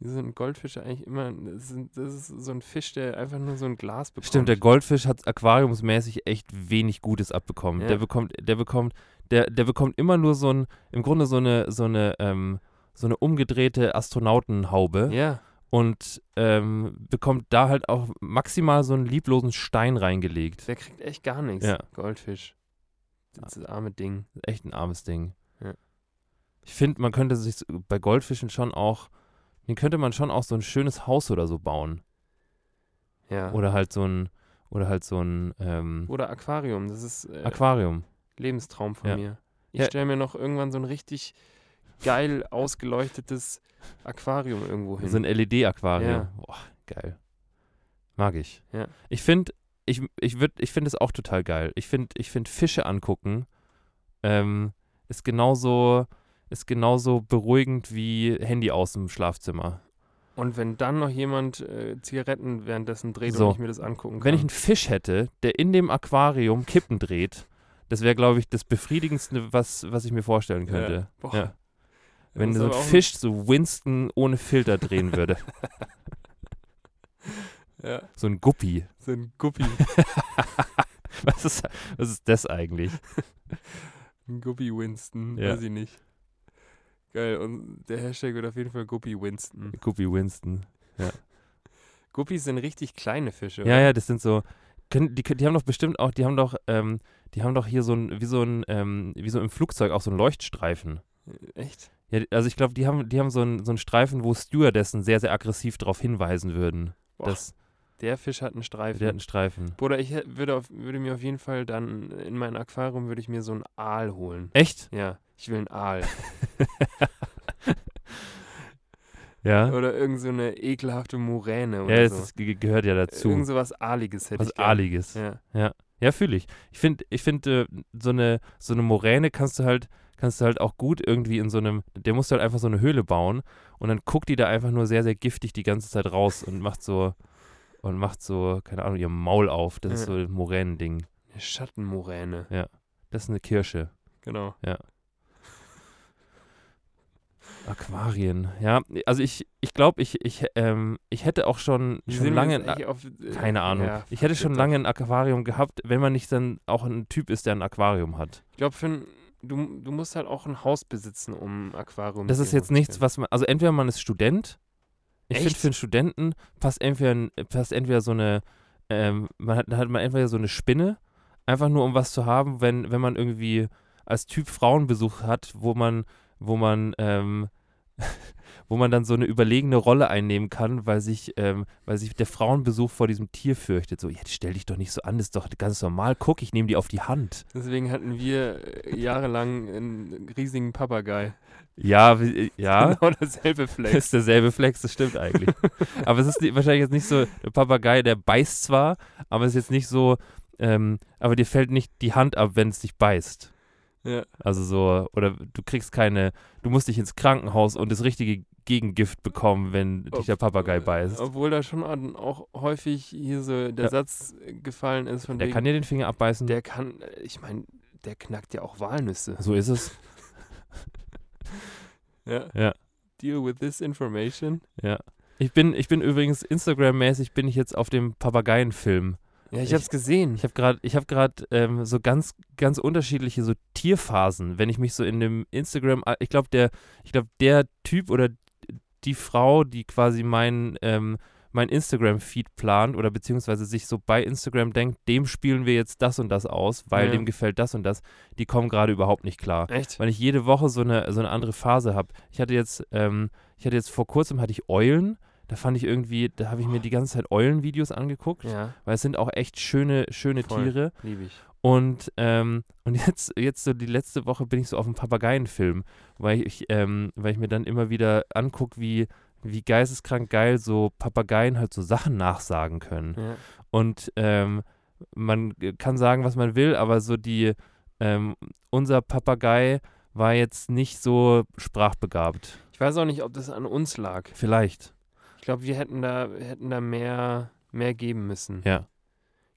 Wieso sind Goldfische eigentlich immer, das, sind, das ist so ein Fisch, der einfach nur so ein Glas bekommt. Stimmt, der Goldfisch hat aquariumsmäßig echt wenig Gutes abbekommen. Ja. Der bekommt, der bekommt, der, der bekommt immer nur so ein, im Grunde so eine, so eine, ähm, so eine umgedrehte Astronautenhaube Ja, und ähm, bekommt da halt auch maximal so einen lieblosen Stein reingelegt. der kriegt echt gar nichts. Ja. Goldfisch. Das, das arme Ding. Echt ein armes Ding. Ja. Ich finde, man könnte sich bei Goldfischen schon auch, den könnte man schon auch so ein schönes Haus oder so bauen. Ja. Oder halt so ein, oder halt so ein ähm, Oder Aquarium, das ist äh, Aquarium. Lebenstraum von Ja. mir. Ich Ja. stelle mir noch irgendwann so ein richtig geil ausgeleuchtetes Aquarium irgendwo hin. So ein LED-Aquarium. Ja. Boah, geil. Mag ich. Ja. Ich finde, ich, ich, würd- ich finde es auch total geil. Ich finde ich find Fische angucken ähm, ist genauso ist genauso beruhigend wie Handy aus dem Schlafzimmer. Und wenn dann noch jemand äh, Zigaretten währenddessen dreht So. und ich mir das angucken kann. Wenn ich einen Fisch hätte, der in dem Aquarium Kippen dreht, das wäre, glaube ich, das befriedigendste, was, was ich mir vorstellen könnte. Boah. Ja. Wenn so ein Fisch so Winston ohne Filter drehen würde. ja, So ein Guppi. so ein Guppi. Was ist, was ist das eigentlich? ein Guppi Winston, Ja. weiß ich nicht. Geil, und der Hashtag wird auf jeden Fall Guppi Winston. Guppi Winston. Guppies sind richtig kleine Fische. Ja, oder? ja, das sind so. Können, die, die haben doch bestimmt auch, die haben doch, ähm, die haben doch hier so ein, wie so ein, ähm, wie so im Flugzeug auch so einen Leuchtstreifen. Echt? Ja, also ich glaube, die haben, die haben so einen, so einen Streifen, wo Stewardessen sehr, sehr aggressiv darauf hinweisen würden. Boah. Dass, Der Fisch hat einen Streifen. Der hat einen Streifen. Bruder, ich würde, auf, würde mir auf jeden Fall dann in mein Aquarium würde ich mir so einen Aal holen. Echt? Ja, ich will einen Aal. Ja. Oder irgend so eine ekelhafte Muräne oder Ja, das so. ist, ge- gehört ja dazu. Irgend so was Aaliges hätte Was ich gern. Aaliges. Ja. Ja, fühle ich. Ich finde, ich finde, äh, so eine, so eine Moräne kannst du halt, kannst du halt auch gut irgendwie in so einem, der musst du halt einfach so eine Höhle bauen und dann guckt die da einfach nur sehr, sehr giftig die ganze Zeit raus und macht so, und macht so, keine Ahnung, ihr Maul auf. Das ist Ja. so ein Moränending. Eine Schattenmuräne. Das ist eine Kirsche. Genau. Aquarien. Ja, also ich, ich glaube, ich, ich, ähm, ich hätte auch schon, schon lange, auf, äh, keine Ahnung. ja, ich hätte schon lange ein Aquarium gehabt, wenn man nicht dann auch ein Typ ist, der ein Aquarium hat. Ich glaube, für ein, du, du musst halt auch ein Haus besitzen, um ein Aquarium Das zu ist jetzt nichts, was man, also entweder man ist Student, ich finde für einen Studenten passt entweder, passt entweder so eine, ähm, man hat, hat man entweder so eine Spinne, einfach nur um was zu haben, wenn, wenn man irgendwie als Typ Frauenbesuch hat, wo man, wo man, ähm, wo man dann so eine überlegene Rolle einnehmen kann, weil sich, ähm, weil sich der Frauenbesuch vor diesem Tier fürchtet. So, jetzt stell dich doch nicht so an, das ist doch ganz normal. Guck, ich nehme die auf die Hand. Deswegen hatten wir äh, jahrelang einen riesigen Papagei. Ja, wie- ja. Genau dasselbe Flex. ist derselbe Flex, das stimmt eigentlich. aber es ist wahrscheinlich jetzt nicht so, der Papagei, der beißt zwar, aber es ist jetzt nicht so, ähm, aber dir fällt nicht die Hand ab, wenn es dich beißt. Ja. Also so, oder du kriegst keine, du musst dich ins Krankenhaus und das richtige Gegengift bekommen, wenn dich der Papagei beißt. Obwohl da schon auch häufig hier so der Ja. Satz gefallen ist von Der wegen, kann dir den Finger abbeißen. der kann, äh, ich meine, der knackt ja auch Walnüsse. so ist es. Ja. Ja. Deal with this information. Ja. Ich bin, ich bin übrigens Instagram-mäßig bin ich jetzt auf dem Papageienfilm. Ja, ich, Ich- hab's gesehen. Ich habe gerade, ich habe gerade ähm, so ganz, ganz unterschiedliche so Tierphasen, wenn ich mich so in dem Instagram, ich glaube der, ich glaube der Typ oder die Frau, die quasi mein, ähm, mein Instagram-Feed plant oder beziehungsweise sich so bei Instagram denkt, dem spielen wir jetzt das und das aus, weil Ja. dem gefällt das und das, die kommen gerade überhaupt nicht klar. Echt? Weil ich jede Woche so eine, so eine andere Phase habe. Ich hatte jetzt, ähm, ich hatte jetzt vor kurzem hatte ich Eulen. Da fand ich irgendwie, da habe ich mir die ganze Zeit Eulenvideos angeguckt Ja, weil es sind auch echt schöne, schöne Voll. Tiere. liebe ich. Und, ähm, und jetzt, jetzt so die letzte Woche bin ich so auf einem Papageienfilm, weil ich, ähm, weil ich mir dann immer wieder angucke, wie, wie geisteskrank geil so Papageien halt so Sachen nachsagen können. Ja. Und ähm, man kann sagen, was man will, aber so die, ähm, unser Papagei war jetzt nicht so sprachbegabt. Ich weiß auch nicht, ob das an uns lag. Vielleicht. Ich glaube, wir hätten da, hätten da mehr, mehr geben müssen. Ja.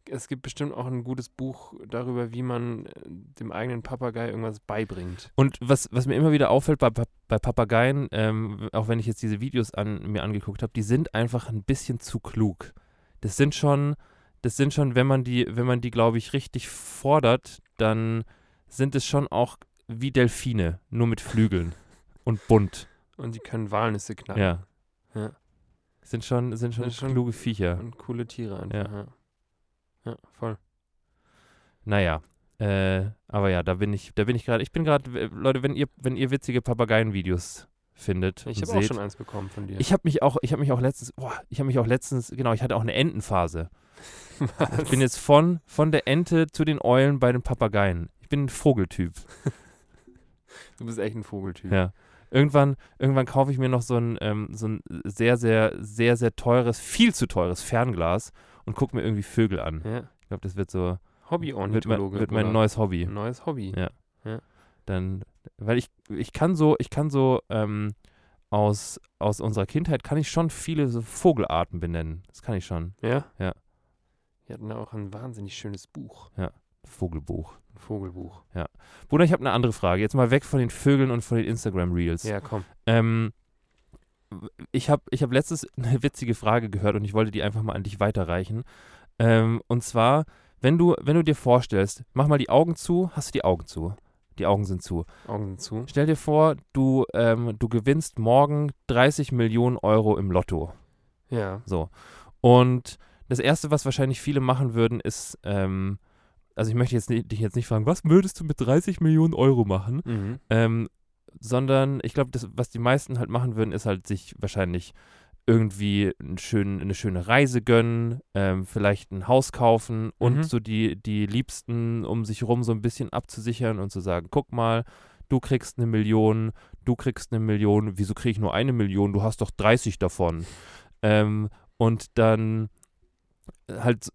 Es gibt bestimmt auch ein gutes Buch darüber, wie man äh, dem eigenen Papagei irgendwas beibringt. Und was, was mir immer wieder auffällt bei, bei Papageien, ähm, auch wenn ich jetzt diese Videos an, mir angeguckt habe, die sind einfach ein bisschen zu klug. Das sind schon, das sind schon, wenn man die, wenn man die, glaube ich, richtig fordert, dann sind es schon auch wie Delfine, nur mit Flügeln und bunt. Und die können Walnüsse knacken. Ja. Ja. Sind schon, sind schon, Sind schon- kluge Viecher. Und coole Tiere einfach. Ja. Ja, voll. Naja. Äh, aber ja, da bin ich, da bin ich gerade, ich bin gerade, äh, Leute, wenn ihr, wenn ihr witzige Papageienvideos findet, Ich habe auch schon eins bekommen von dir. Ich habe mich auch, ich habe mich auch letztens, boah, ich habe mich auch letztens, genau, ich hatte auch eine Entenphase. Ich bin jetzt von, von der Ente zu den Eulen bei den Papageien. Ich bin ein Vogeltyp. du bist echt ein Vogeltyp. Ja. Irgendwann, irgendwann kaufe ich mir noch so ein, ähm, so ein sehr, sehr, sehr, sehr teures, viel zu teures Fernglas und gucke mir irgendwie Vögel an. Ja. Ich glaube, das wird so, wird mein, Hobby-Ornithologe. wird mein neues Hobby. Neues Hobby. Ja. Dann, weil ich, ich kann so, ich kann so, ähm, aus, aus unserer Kindheit kann ich schon viele so Vogelarten benennen. Das kann ich schon. Ja? Ja. Wir hatten da auch ein wahnsinnig schönes Buch. Vogelbuch. Vogelbuch. Bruder, ich habe eine andere Frage. Jetzt mal weg von den Vögeln und von den Instagram-Reels. Ja, komm. Ähm, ich habe ich hab letztens eine witzige Frage gehört und ich wollte die einfach mal an dich weiterreichen. Ähm, und zwar, wenn du, wenn du dir vorstellst, mach mal die Augen zu, hast du die Augen zu? Die Augen sind zu. Augen zu. Stell dir vor, du, ähm, du gewinnst morgen 30 Millionen Euro im Lotto. Ja. So. Und das Erste, was wahrscheinlich viele machen würden, ist, ähm, also ich möchte jetzt nicht, dich jetzt nicht fragen, was würdest du mit 30 Millionen Euro machen? Mhm. Ähm, sondern ich glaube, was die meisten halt machen würden, ist halt sich wahrscheinlich irgendwie einen schönen, eine schöne Reise gönnen, ähm, vielleicht ein Haus kaufen und Mhm. so die, die Liebsten um sich rum so ein bisschen abzusichern und zu sagen, guck mal, du kriegst eine Million, du kriegst eine Million, wieso kriege ich nur eine Million, du hast doch 30 davon. Ähm, und dann halt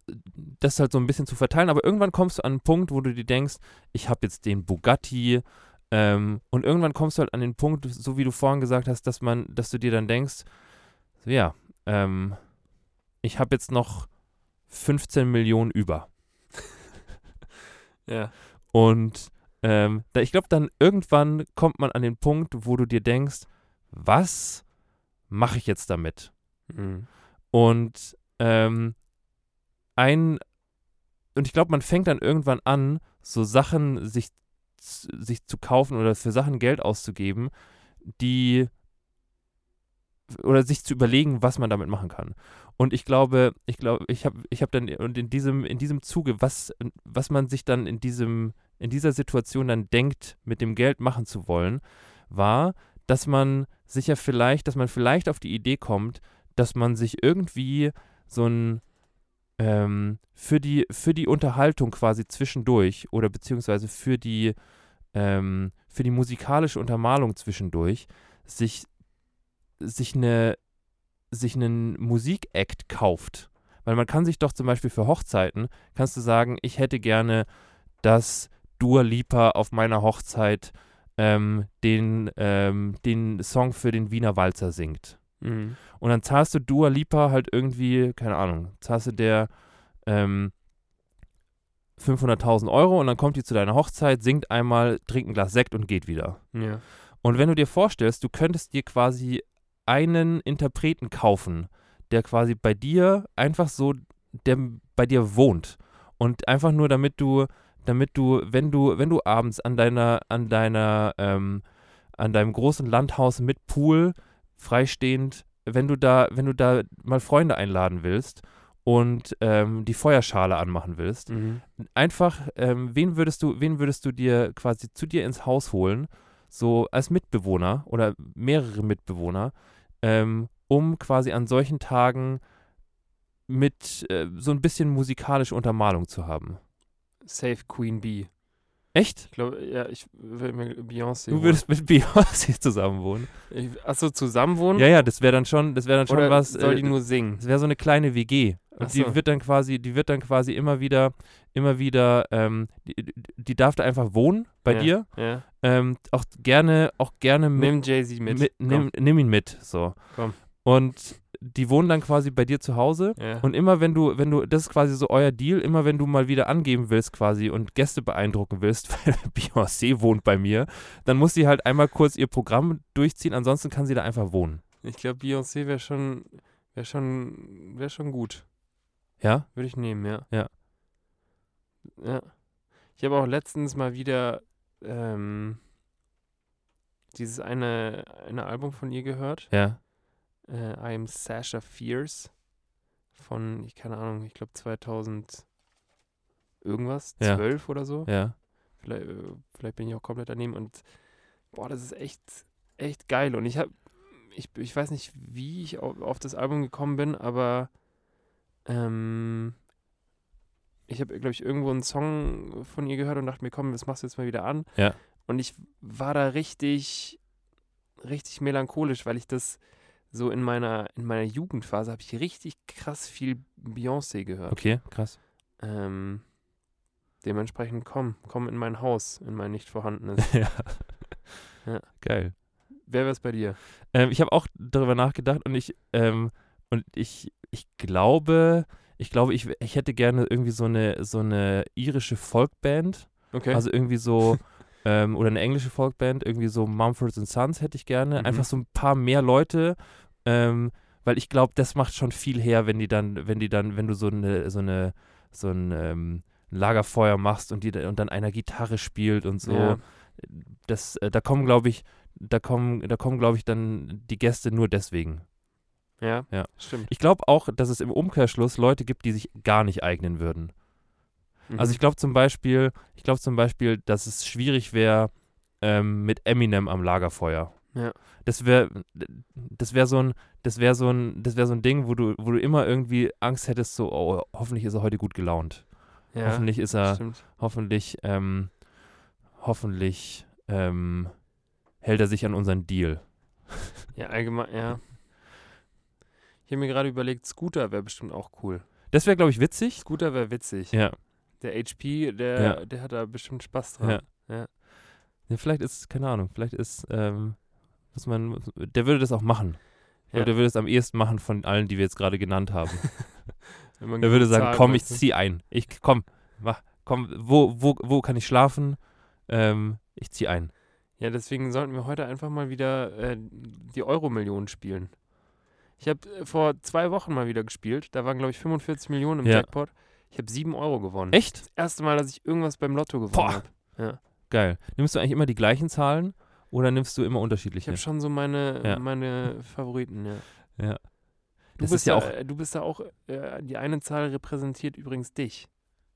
das halt so ein bisschen zu verteilen, aber irgendwann kommst du an einen Punkt, wo du dir denkst, ich habe jetzt den Bugatti ähm, und irgendwann kommst du halt an den Punkt, so wie du vorhin gesagt hast, dass man, dass du dir dann denkst, so, ja, ähm, ich habe jetzt noch 15 Millionen über. Ja. Und ähm, da, ich glaube, dann irgendwann kommt man an den Punkt, wo du dir denkst, was mache ich jetzt damit? Mhm. Und ähm, ein und ich glaube, man fängt dann irgendwann an, so Sachen sich, sich zu kaufen oder für Sachen Geld auszugeben, die oder sich zu überlegen, was man damit machen kann. Und ich glaube, ich glaube, ich habe ich habe dann und in diesem in diesem Zuge, was was man sich dann in diesem in dieser Situation dann denkt, mit dem Geld machen zu wollen, war, dass man sich ja vielleicht, dass man vielleicht auf die Idee kommt, dass man sich irgendwie so ein ähm, für die für die Unterhaltung quasi zwischendurch oder beziehungsweise für die ähm, für die musikalische Untermalung zwischendurch sich sich eine sich einen Musikakt kauft. Weil man kann sich doch zum Beispiel für Hochzeiten, kannst du sagen, ich hätte gerne, dass Dua Lipa auf meiner Hochzeit ähm, den, ähm, den Song für den Wiener Walzer singt. Mhm. Und dann zahlst du Dua Lipa halt irgendwie, keine Ahnung, zahlst du der ähm, 500.000 Euro und dann kommt die zu deiner Hochzeit, singt einmal, trinkt ein Glas Sekt und geht wieder. Ja. Und wenn du dir vorstellst, du könntest dir quasi einen Interpreten kaufen, der quasi bei dir einfach so, der bei dir wohnt. Und einfach nur damit du, damit du, wenn du, wenn du abends an deiner, an deiner, ähm, an deinem großen Landhaus mit Pool freistehend, wenn du da, wenn du da mal Freunde einladen willst und ähm, die Feuerschale anmachen willst, Mhm. einfach, ähm, wen würdest du, wen würdest du dir quasi zu dir ins Haus holen, so als Mitbewohner oder mehrere Mitbewohner, ähm, um quasi an solchen Tagen mit äh, so ein bisschen musikalische Untermalung zu haben. Safe Queen Bee. Echt? Ich glaube, ja, ich will mir Beyoncé. Du würdest mit Beyoncé zusammen wohnen? Ich, achso, zusammen Ja, ja, das wäre dann schon, das wäre dann schon Oder was. soll äh, die nur singen? Das wäre so eine kleine WG. Und Ach die so. wird dann quasi, die wird dann quasi immer wieder, immer wieder, ähm, die, die darf da einfach wohnen bei Ja. dir. Ja. Ähm, auch gerne, auch gerne mit, Nimm Jay-Z mit. mit nimm, nimm ihn mit. So. Komm. Und die wohnen dann quasi bei dir zu Hause. Ja. Und immer wenn du, wenn du, das ist quasi so euer Deal, immer wenn du mal wieder angeben willst quasi und Gäste beeindrucken willst, weil Beyoncé wohnt bei mir, dann muss sie halt einmal kurz ihr Programm durchziehen, ansonsten kann sie da einfach wohnen. ich glaube, Beyoncé wäre schon, wäre schon, wäre schon gut. Ja? Würde ich nehmen, ja. Ja. Ja. Ich habe auch letztens mal wieder ähm, dieses eine, eine Album von ihr gehört. Ja. Äh, I am Sasha Fierce. Von, ich keine Ahnung, ich glaube 2000 irgendwas, Ja. 12 oder so. Ja. Vielleicht, äh, vielleicht bin ich auch komplett daneben und boah, das ist echt, echt geil. Und ich habe, ich, ich weiß nicht, wie ich auf, auf das Album gekommen bin, aber ähm, ich habe, glaube ich, irgendwo einen Song von ihr gehört und dachte mir, komm, das machst du jetzt mal wieder an. Ja. Und ich war da richtig, richtig melancholisch, weil ich das so in meiner, in meiner Jugendphase habe ich richtig krass viel Beyoncé gehört. Okay, krass. Ähm, dementsprechend komm, komm in mein Haus, in mein nicht vorhandenes. ja. Ja. Geil. Wer wär's bei dir? Ähm, ich habe auch darüber nachgedacht und ich, ähm, und ich, ich glaube, ich glaube, ich, ich hätte gerne irgendwie so eine, so eine irische Folkband. Okay. Also irgendwie so, ähm, oder eine englische Folkband, irgendwie so Mumford Sons hätte ich gerne. Mhm. Einfach so ein paar mehr Leute, ähm, weil ich glaube, das macht schon viel her, wenn die dann, wenn die dann, wenn du so eine, so eine, so ein ähm, Lagerfeuer machst und die und dann einer Gitarre spielt und so. Ja. Das, äh, da kommen, glaube ich, da kommen, da kommen, glaube ich, dann die Gäste nur deswegen. ja, Ja. stimmt. Ich glaube auch, dass es im Umkehrschluss Leute gibt, die sich gar nicht eignen würden. Also Mhm. ich glaube zum Beispiel, ich glaube zum Beispiel, dass es schwierig wäre ähm, mit Eminem am Lagerfeuer. Ja. Das wäre das wäre so ein das wäre so ein das wäre so ein Ding, wo du wo du immer irgendwie Angst hättest so oh, hoffentlich ist er heute gut gelaunt. Ja, hoffentlich ist er stimmt. hoffentlich ähm, hoffentlich ähm, hält er sich an unseren Deal. Ja, allgemein, ja. Ich habe mir gerade überlegt, Scooter wäre bestimmt auch cool. Das wäre glaube ich witzig. Scooter wäre witzig. Ja. Der HP, der, Ja. der hat da bestimmt Spaß dran. Ja. Ja. ja. Vielleicht ist keine Ahnung, vielleicht ist ähm, was man der würde das auch machen. Ja. Der würde es am ehesten machen von allen, die wir jetzt gerade genannt haben. Der würde sagen, komm, ich zieh ein. Ich komm, mach, komm, wo, wo, wo kann ich schlafen? Ähm, ich zieh ein. Ja, deswegen sollten wir heute einfach mal wieder äh, die Euro-Millionen spielen. Ich habe äh, vor zwei Wochen mal wieder gespielt. Da waren, glaube ich, 45 Millionen im Ja. Jackpot. Ich habe 7 Euro gewonnen. Echt? Das erste Mal, dass ich irgendwas beim Lotto gewonnen habe. Geil. Nimmst du eigentlich immer die gleichen Zahlen oder nimmst du immer Ich unterschiedliche? habe schon so meine, Ja. meine Favoriten, ja. Ja. Du Das bist ist ja da, auch äh, Du bist da auch, äh, die eine Zahl repräsentiert übrigens dich.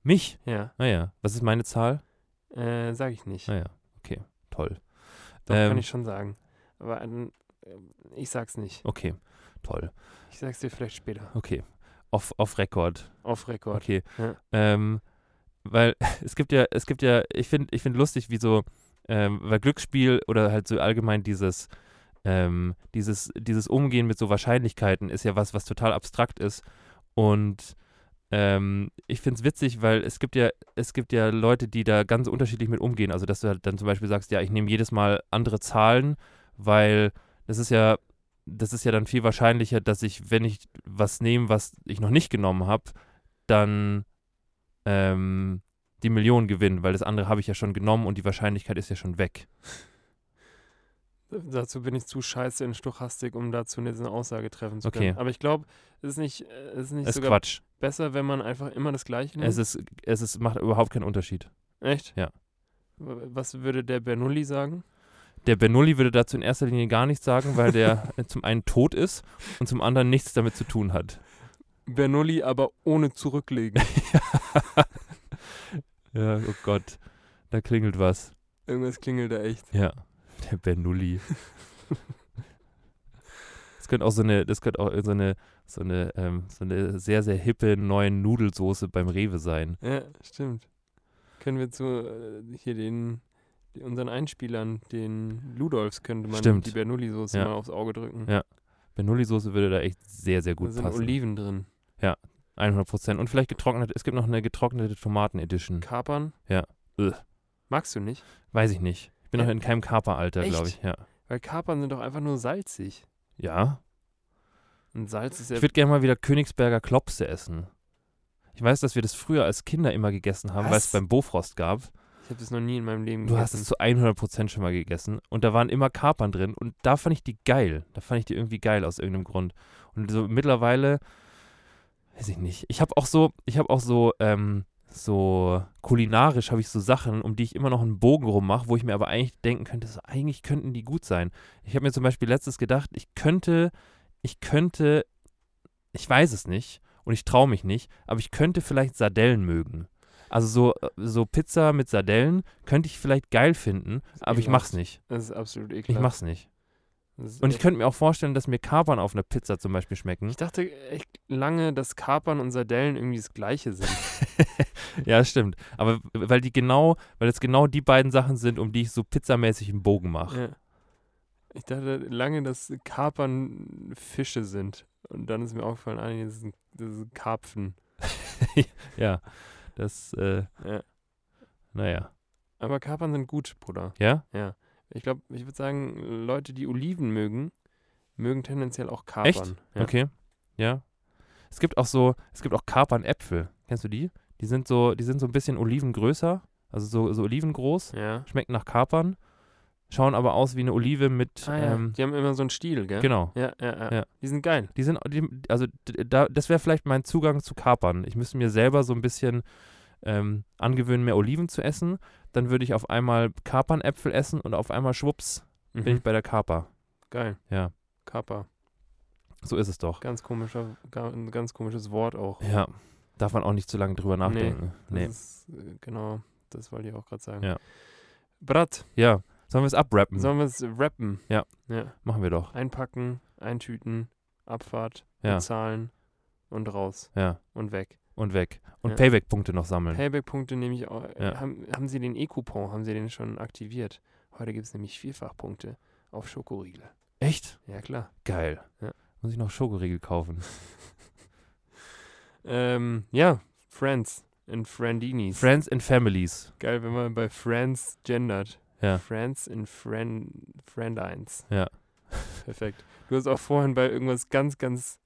mich. Ja, Naja, was ist meine Zahl? äh, sage ich nicht. Naja, okay, toll. Doch, ähm, kann ich schon sagen. Aber ähm, ich sag's nicht. Okay, toll. Ich sag's dir vielleicht später. Okay. Off, off Record. Auf Rekord. Okay. Ja. Ähm, weil es gibt ja, es gibt ja, ich finde, ich finde lustig, wie so, ähm, weil Glücksspiel oder halt so allgemein dieses, ähm, dieses, dieses Umgehen mit so Wahrscheinlichkeiten ist ja was, was total abstrakt ist. Und ähm, ich finde es witzig, weil es gibt ja, es gibt ja Leute, die da ganz unterschiedlich mit umgehen. Also dass du halt dann zum Beispiel sagst, ja, ich nehme jedes Mal andere Zahlen, weil das ist ja, das ist ja dann viel wahrscheinlicher, dass ich, wenn ich was nehme, was ich noch nicht genommen habe, dann ähm, die Million gewinne, weil das andere habe ich ja schon genommen und die Wahrscheinlichkeit ist ja schon weg. Dazu bin ich zu scheiße in Stochastik, um dazu eine Aussage treffen zu Okay. können. Aber ich glaube, es ist nicht, äh, es ist nicht ist sogar Quatsch. besser, wenn man einfach immer das Gleiche nimmt. Es ist, es ist, macht überhaupt keinen Unterschied. Echt? Ja. Was würde der Bernoulli sagen? Der Bernoulli würde dazu in erster Linie gar nichts sagen, weil der zum einen tot ist und zum anderen nichts damit zu tun hat. Bernoulli aber ohne zurücklegen. Ja, oh Gott, da klingelt was. Irgendwas klingelt da echt. Ja, der Bernoulli. Das könnte auch so eine, das könnte auch so eine, so eine, ähm, so eine sehr, sehr hippe neue Nudelsoße beim Rewe sein. Ja, stimmt. Können wir zu äh, hier den, unseren Einspielern, den Ludolfs, könnte man Stimmt. die Bernoulli-Soße Ja. mal aufs Auge drücken. Ja, Bernoulli-Soße würde da echt sehr, sehr da gut sind passen. Oliven drin. 100 Prozent. Und vielleicht getrocknet, es gibt noch eine getrocknete Tomaten-Edition. Kapern? Ja. Ugh. Magst du nicht? Weiß ich nicht. Ich bin Äh, noch in keinem Kaperalter, glaube ich. Ja. Weil Kapern sind doch einfach nur salzig. Ja. Und Salz ist ja Ich würde gerne mal wieder Königsberger Klopse essen. Ich weiß, dass wir das früher als Kinder immer gegessen haben, weil es beim Bofrost gab. Ich habe das noch nie in meinem Leben Du hast gegessen. es zu 100% schon mal gegessen und da waren immer Kapern drin und da fand ich die geil. Da fand ich die irgendwie geil aus irgendeinem Grund. Und so mittlerweile, weiß ich nicht. Ich habe auch so, ich habe auch so, ähm, so kulinarisch habe ich so Sachen, um die ich immer noch einen Bogen rummache, wo ich mir aber eigentlich denken könnte, so, eigentlich könnten die gut sein. Ich habe mir zum Beispiel letztes gedacht, ich könnte, ich könnte, ich weiß es nicht und ich traue mich nicht, aber ich könnte vielleicht Sardellen mögen. Also so, äh, so Pizza mit Sardellen könnte ich vielleicht geil finden, aber ich mach's ekelhaft. nicht. Das ist absolut ekelhaft. Ich mach's nicht. Und ich könnte mir auch vorstellen, dass mir Kapern auf einer Pizza zum Beispiel schmecken. ich dachte echt lange, dass Kapern und Sardellen irgendwie das Gleiche sind. ja, stimmt. Aber weil die genau, weil es genau die beiden Sachen sind, um die ich so pizzamäßig einen Bogen mache. ja. Ich dachte lange, dass Kapern Fische sind. Und dann ist mir aufgefallen, ah, das sind, das sind Karpfen. Ja. Das, äh, Ja. naja. Aber Kapern sind gut, Bruder. Ja? Ja. Ich glaube, ich würde sagen, Leute, die Oliven mögen, mögen tendenziell auch Kapern. Echt? Ja. Okay. Ja. Es gibt auch so, es gibt auch Kapernäpfel. Kennst du die? Die sind so, die sind so ein bisschen olivengrößer, also so, so olivengroß, Ja. schmecken nach Kapern, schauen aber aus wie eine Olive mit, Ah, ja. ähm, die haben immer so einen Stiel, gell? genau. Ja, ja, ja. Die sind geil. Die sind, die, also da, das wäre vielleicht mein Zugang zu Kapern. Ich müsste mir selber so ein bisschen ähm, angewöhnen, mehr Oliven zu essen. Dann würde ich auf einmal Kapernäpfel essen und auf einmal schwupps bin Mhm. ich bei der Kaper. Geil. Ja, Kappa. so ist es doch. Ganz komischer, ein ganz komisches Wort auch. Ja, darf man auch nicht zu lange drüber nachdenken. Das Nee. ist, äh, genau, das wollte ich auch gerade sagen. Ja. Brat, Ja, Sollen wir es abrappen? Sollen wir es rappen? Ja. ja. Machen wir doch. Einpacken, eintüten, Abfahrt, Ja. bezahlen und raus Ja. und weg. Und weg. Und Ja. Payback-Punkte noch sammeln. Payback-Punkte nehme ich auch. Ja. Haben, haben Sie den E-Coupon, haben Sie den schon aktiviert? Heute gibt es nämlich Vierfachpunkte auf Schokoriegel. Echt? Ja, klar. Geil. Ja. Muss ich noch Schokoriegel kaufen. Ähm, ja, Friends and Friendinis. Friends and Families. Geil, wenn man bei Friends gendert. Ja. Friends in Friend, Friendines. Ja. Perfekt. Du hast auch vorhin bei irgendwas ganz, ganz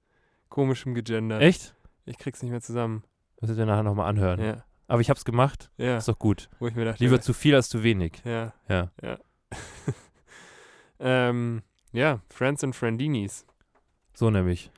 komischem gegendert. Echt? Ich krieg's nicht mehr zusammen. Müssen wir nachher nochmal anhören. Ja. Aber ich hab's gemacht. Ja. Ist doch gut. Wo ich mir dachte, Lieber zu viel als zu wenig. ja, Ja. ja. ähm, ja, Friends and Friendinis. So nämlich.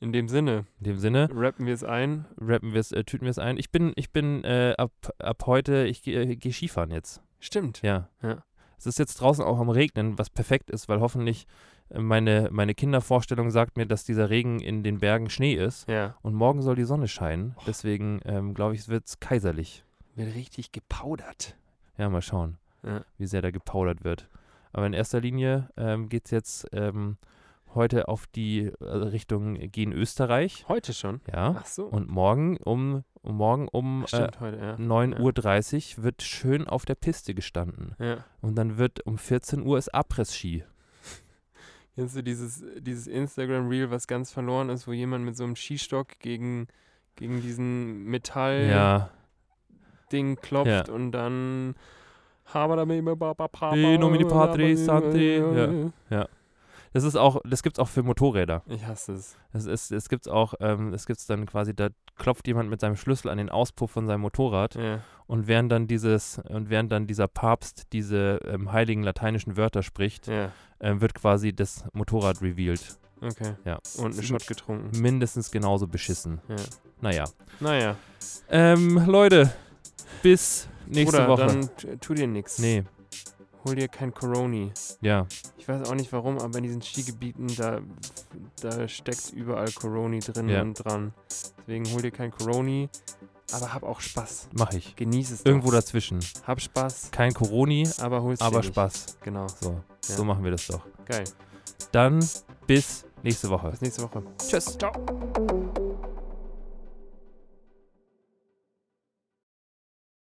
In dem Sinne, In dem Sinne, rappen wir es ein. rappen wir es, äh, tüten wir es ein. Ich bin, ich bin äh, ab, ab heute, ich gehe äh, geh Skifahren jetzt. Stimmt. Ja. Ja. Es ist jetzt draußen auch am Regnen, was perfekt ist, weil hoffentlich äh, meine, meine Kindervorstellung sagt mir, dass dieser Regen in den Bergen Schnee ist. Ja. Und morgen soll die Sonne scheinen. Deswegen ähm, glaube ich, es wird kaiserlich. Wird richtig gepaudert. Ja, mal schauen, Ja. wie sehr da gepaudert wird. Aber in erster Linie ähm, geht es jetzt ähm, heute auf die äh, Richtung Gen Österreich. Heute schon? Ja. Ach so. Und morgen um, morgen um äh, heute, ja. 9.30 Uhr wird schön auf der Piste gestanden. ja. Und dann wird um 14 Uhr ist Abriss-Ski. Kennst du dieses, dieses Instagram-Reel, was ganz verloren ist, wo jemand mit so einem Skistock gegen, gegen diesen Metall Ja, klopft Ja. und dann De nomine Patri Sancti. Ja. das ist auch, das gibt's auch für Motorräder. Ich hasse es. Das ist, es gibt's auch, ähm, es gibt's dann quasi, da klopft jemand mit seinem Schlüssel an den Auspuff von seinem Motorrad Ja. und während dann dieses, und während dann dieser Papst diese ähm, heiligen lateinischen Wörter spricht, Ja. Ähm, wird quasi das Motorrad revealed. Okay. Ja. Und einen Shot getrunken. Mindestens genauso beschissen. Ja. Naja. Naja. Ähm, Leute, bis nächste Oder Woche. dann tu dir nichts. nee, Hol dir kein Coroni. ja. Ich weiß auch nicht warum, aber in diesen Skigebieten, da, da steckt überall Coroni drin Ja. und dran. Deswegen hol dir kein Coroni, aber hab auch Spaß. Mach ich. Genieß es Irgendwo doch. dazwischen. Hab Spaß, Kein Coroni, aber hol's aber nicht. Spaß. Genau. So, Ja. so machen wir das doch. Geil. Dann bis nächste Woche. Bis nächste Woche. Tschüss. Ciao.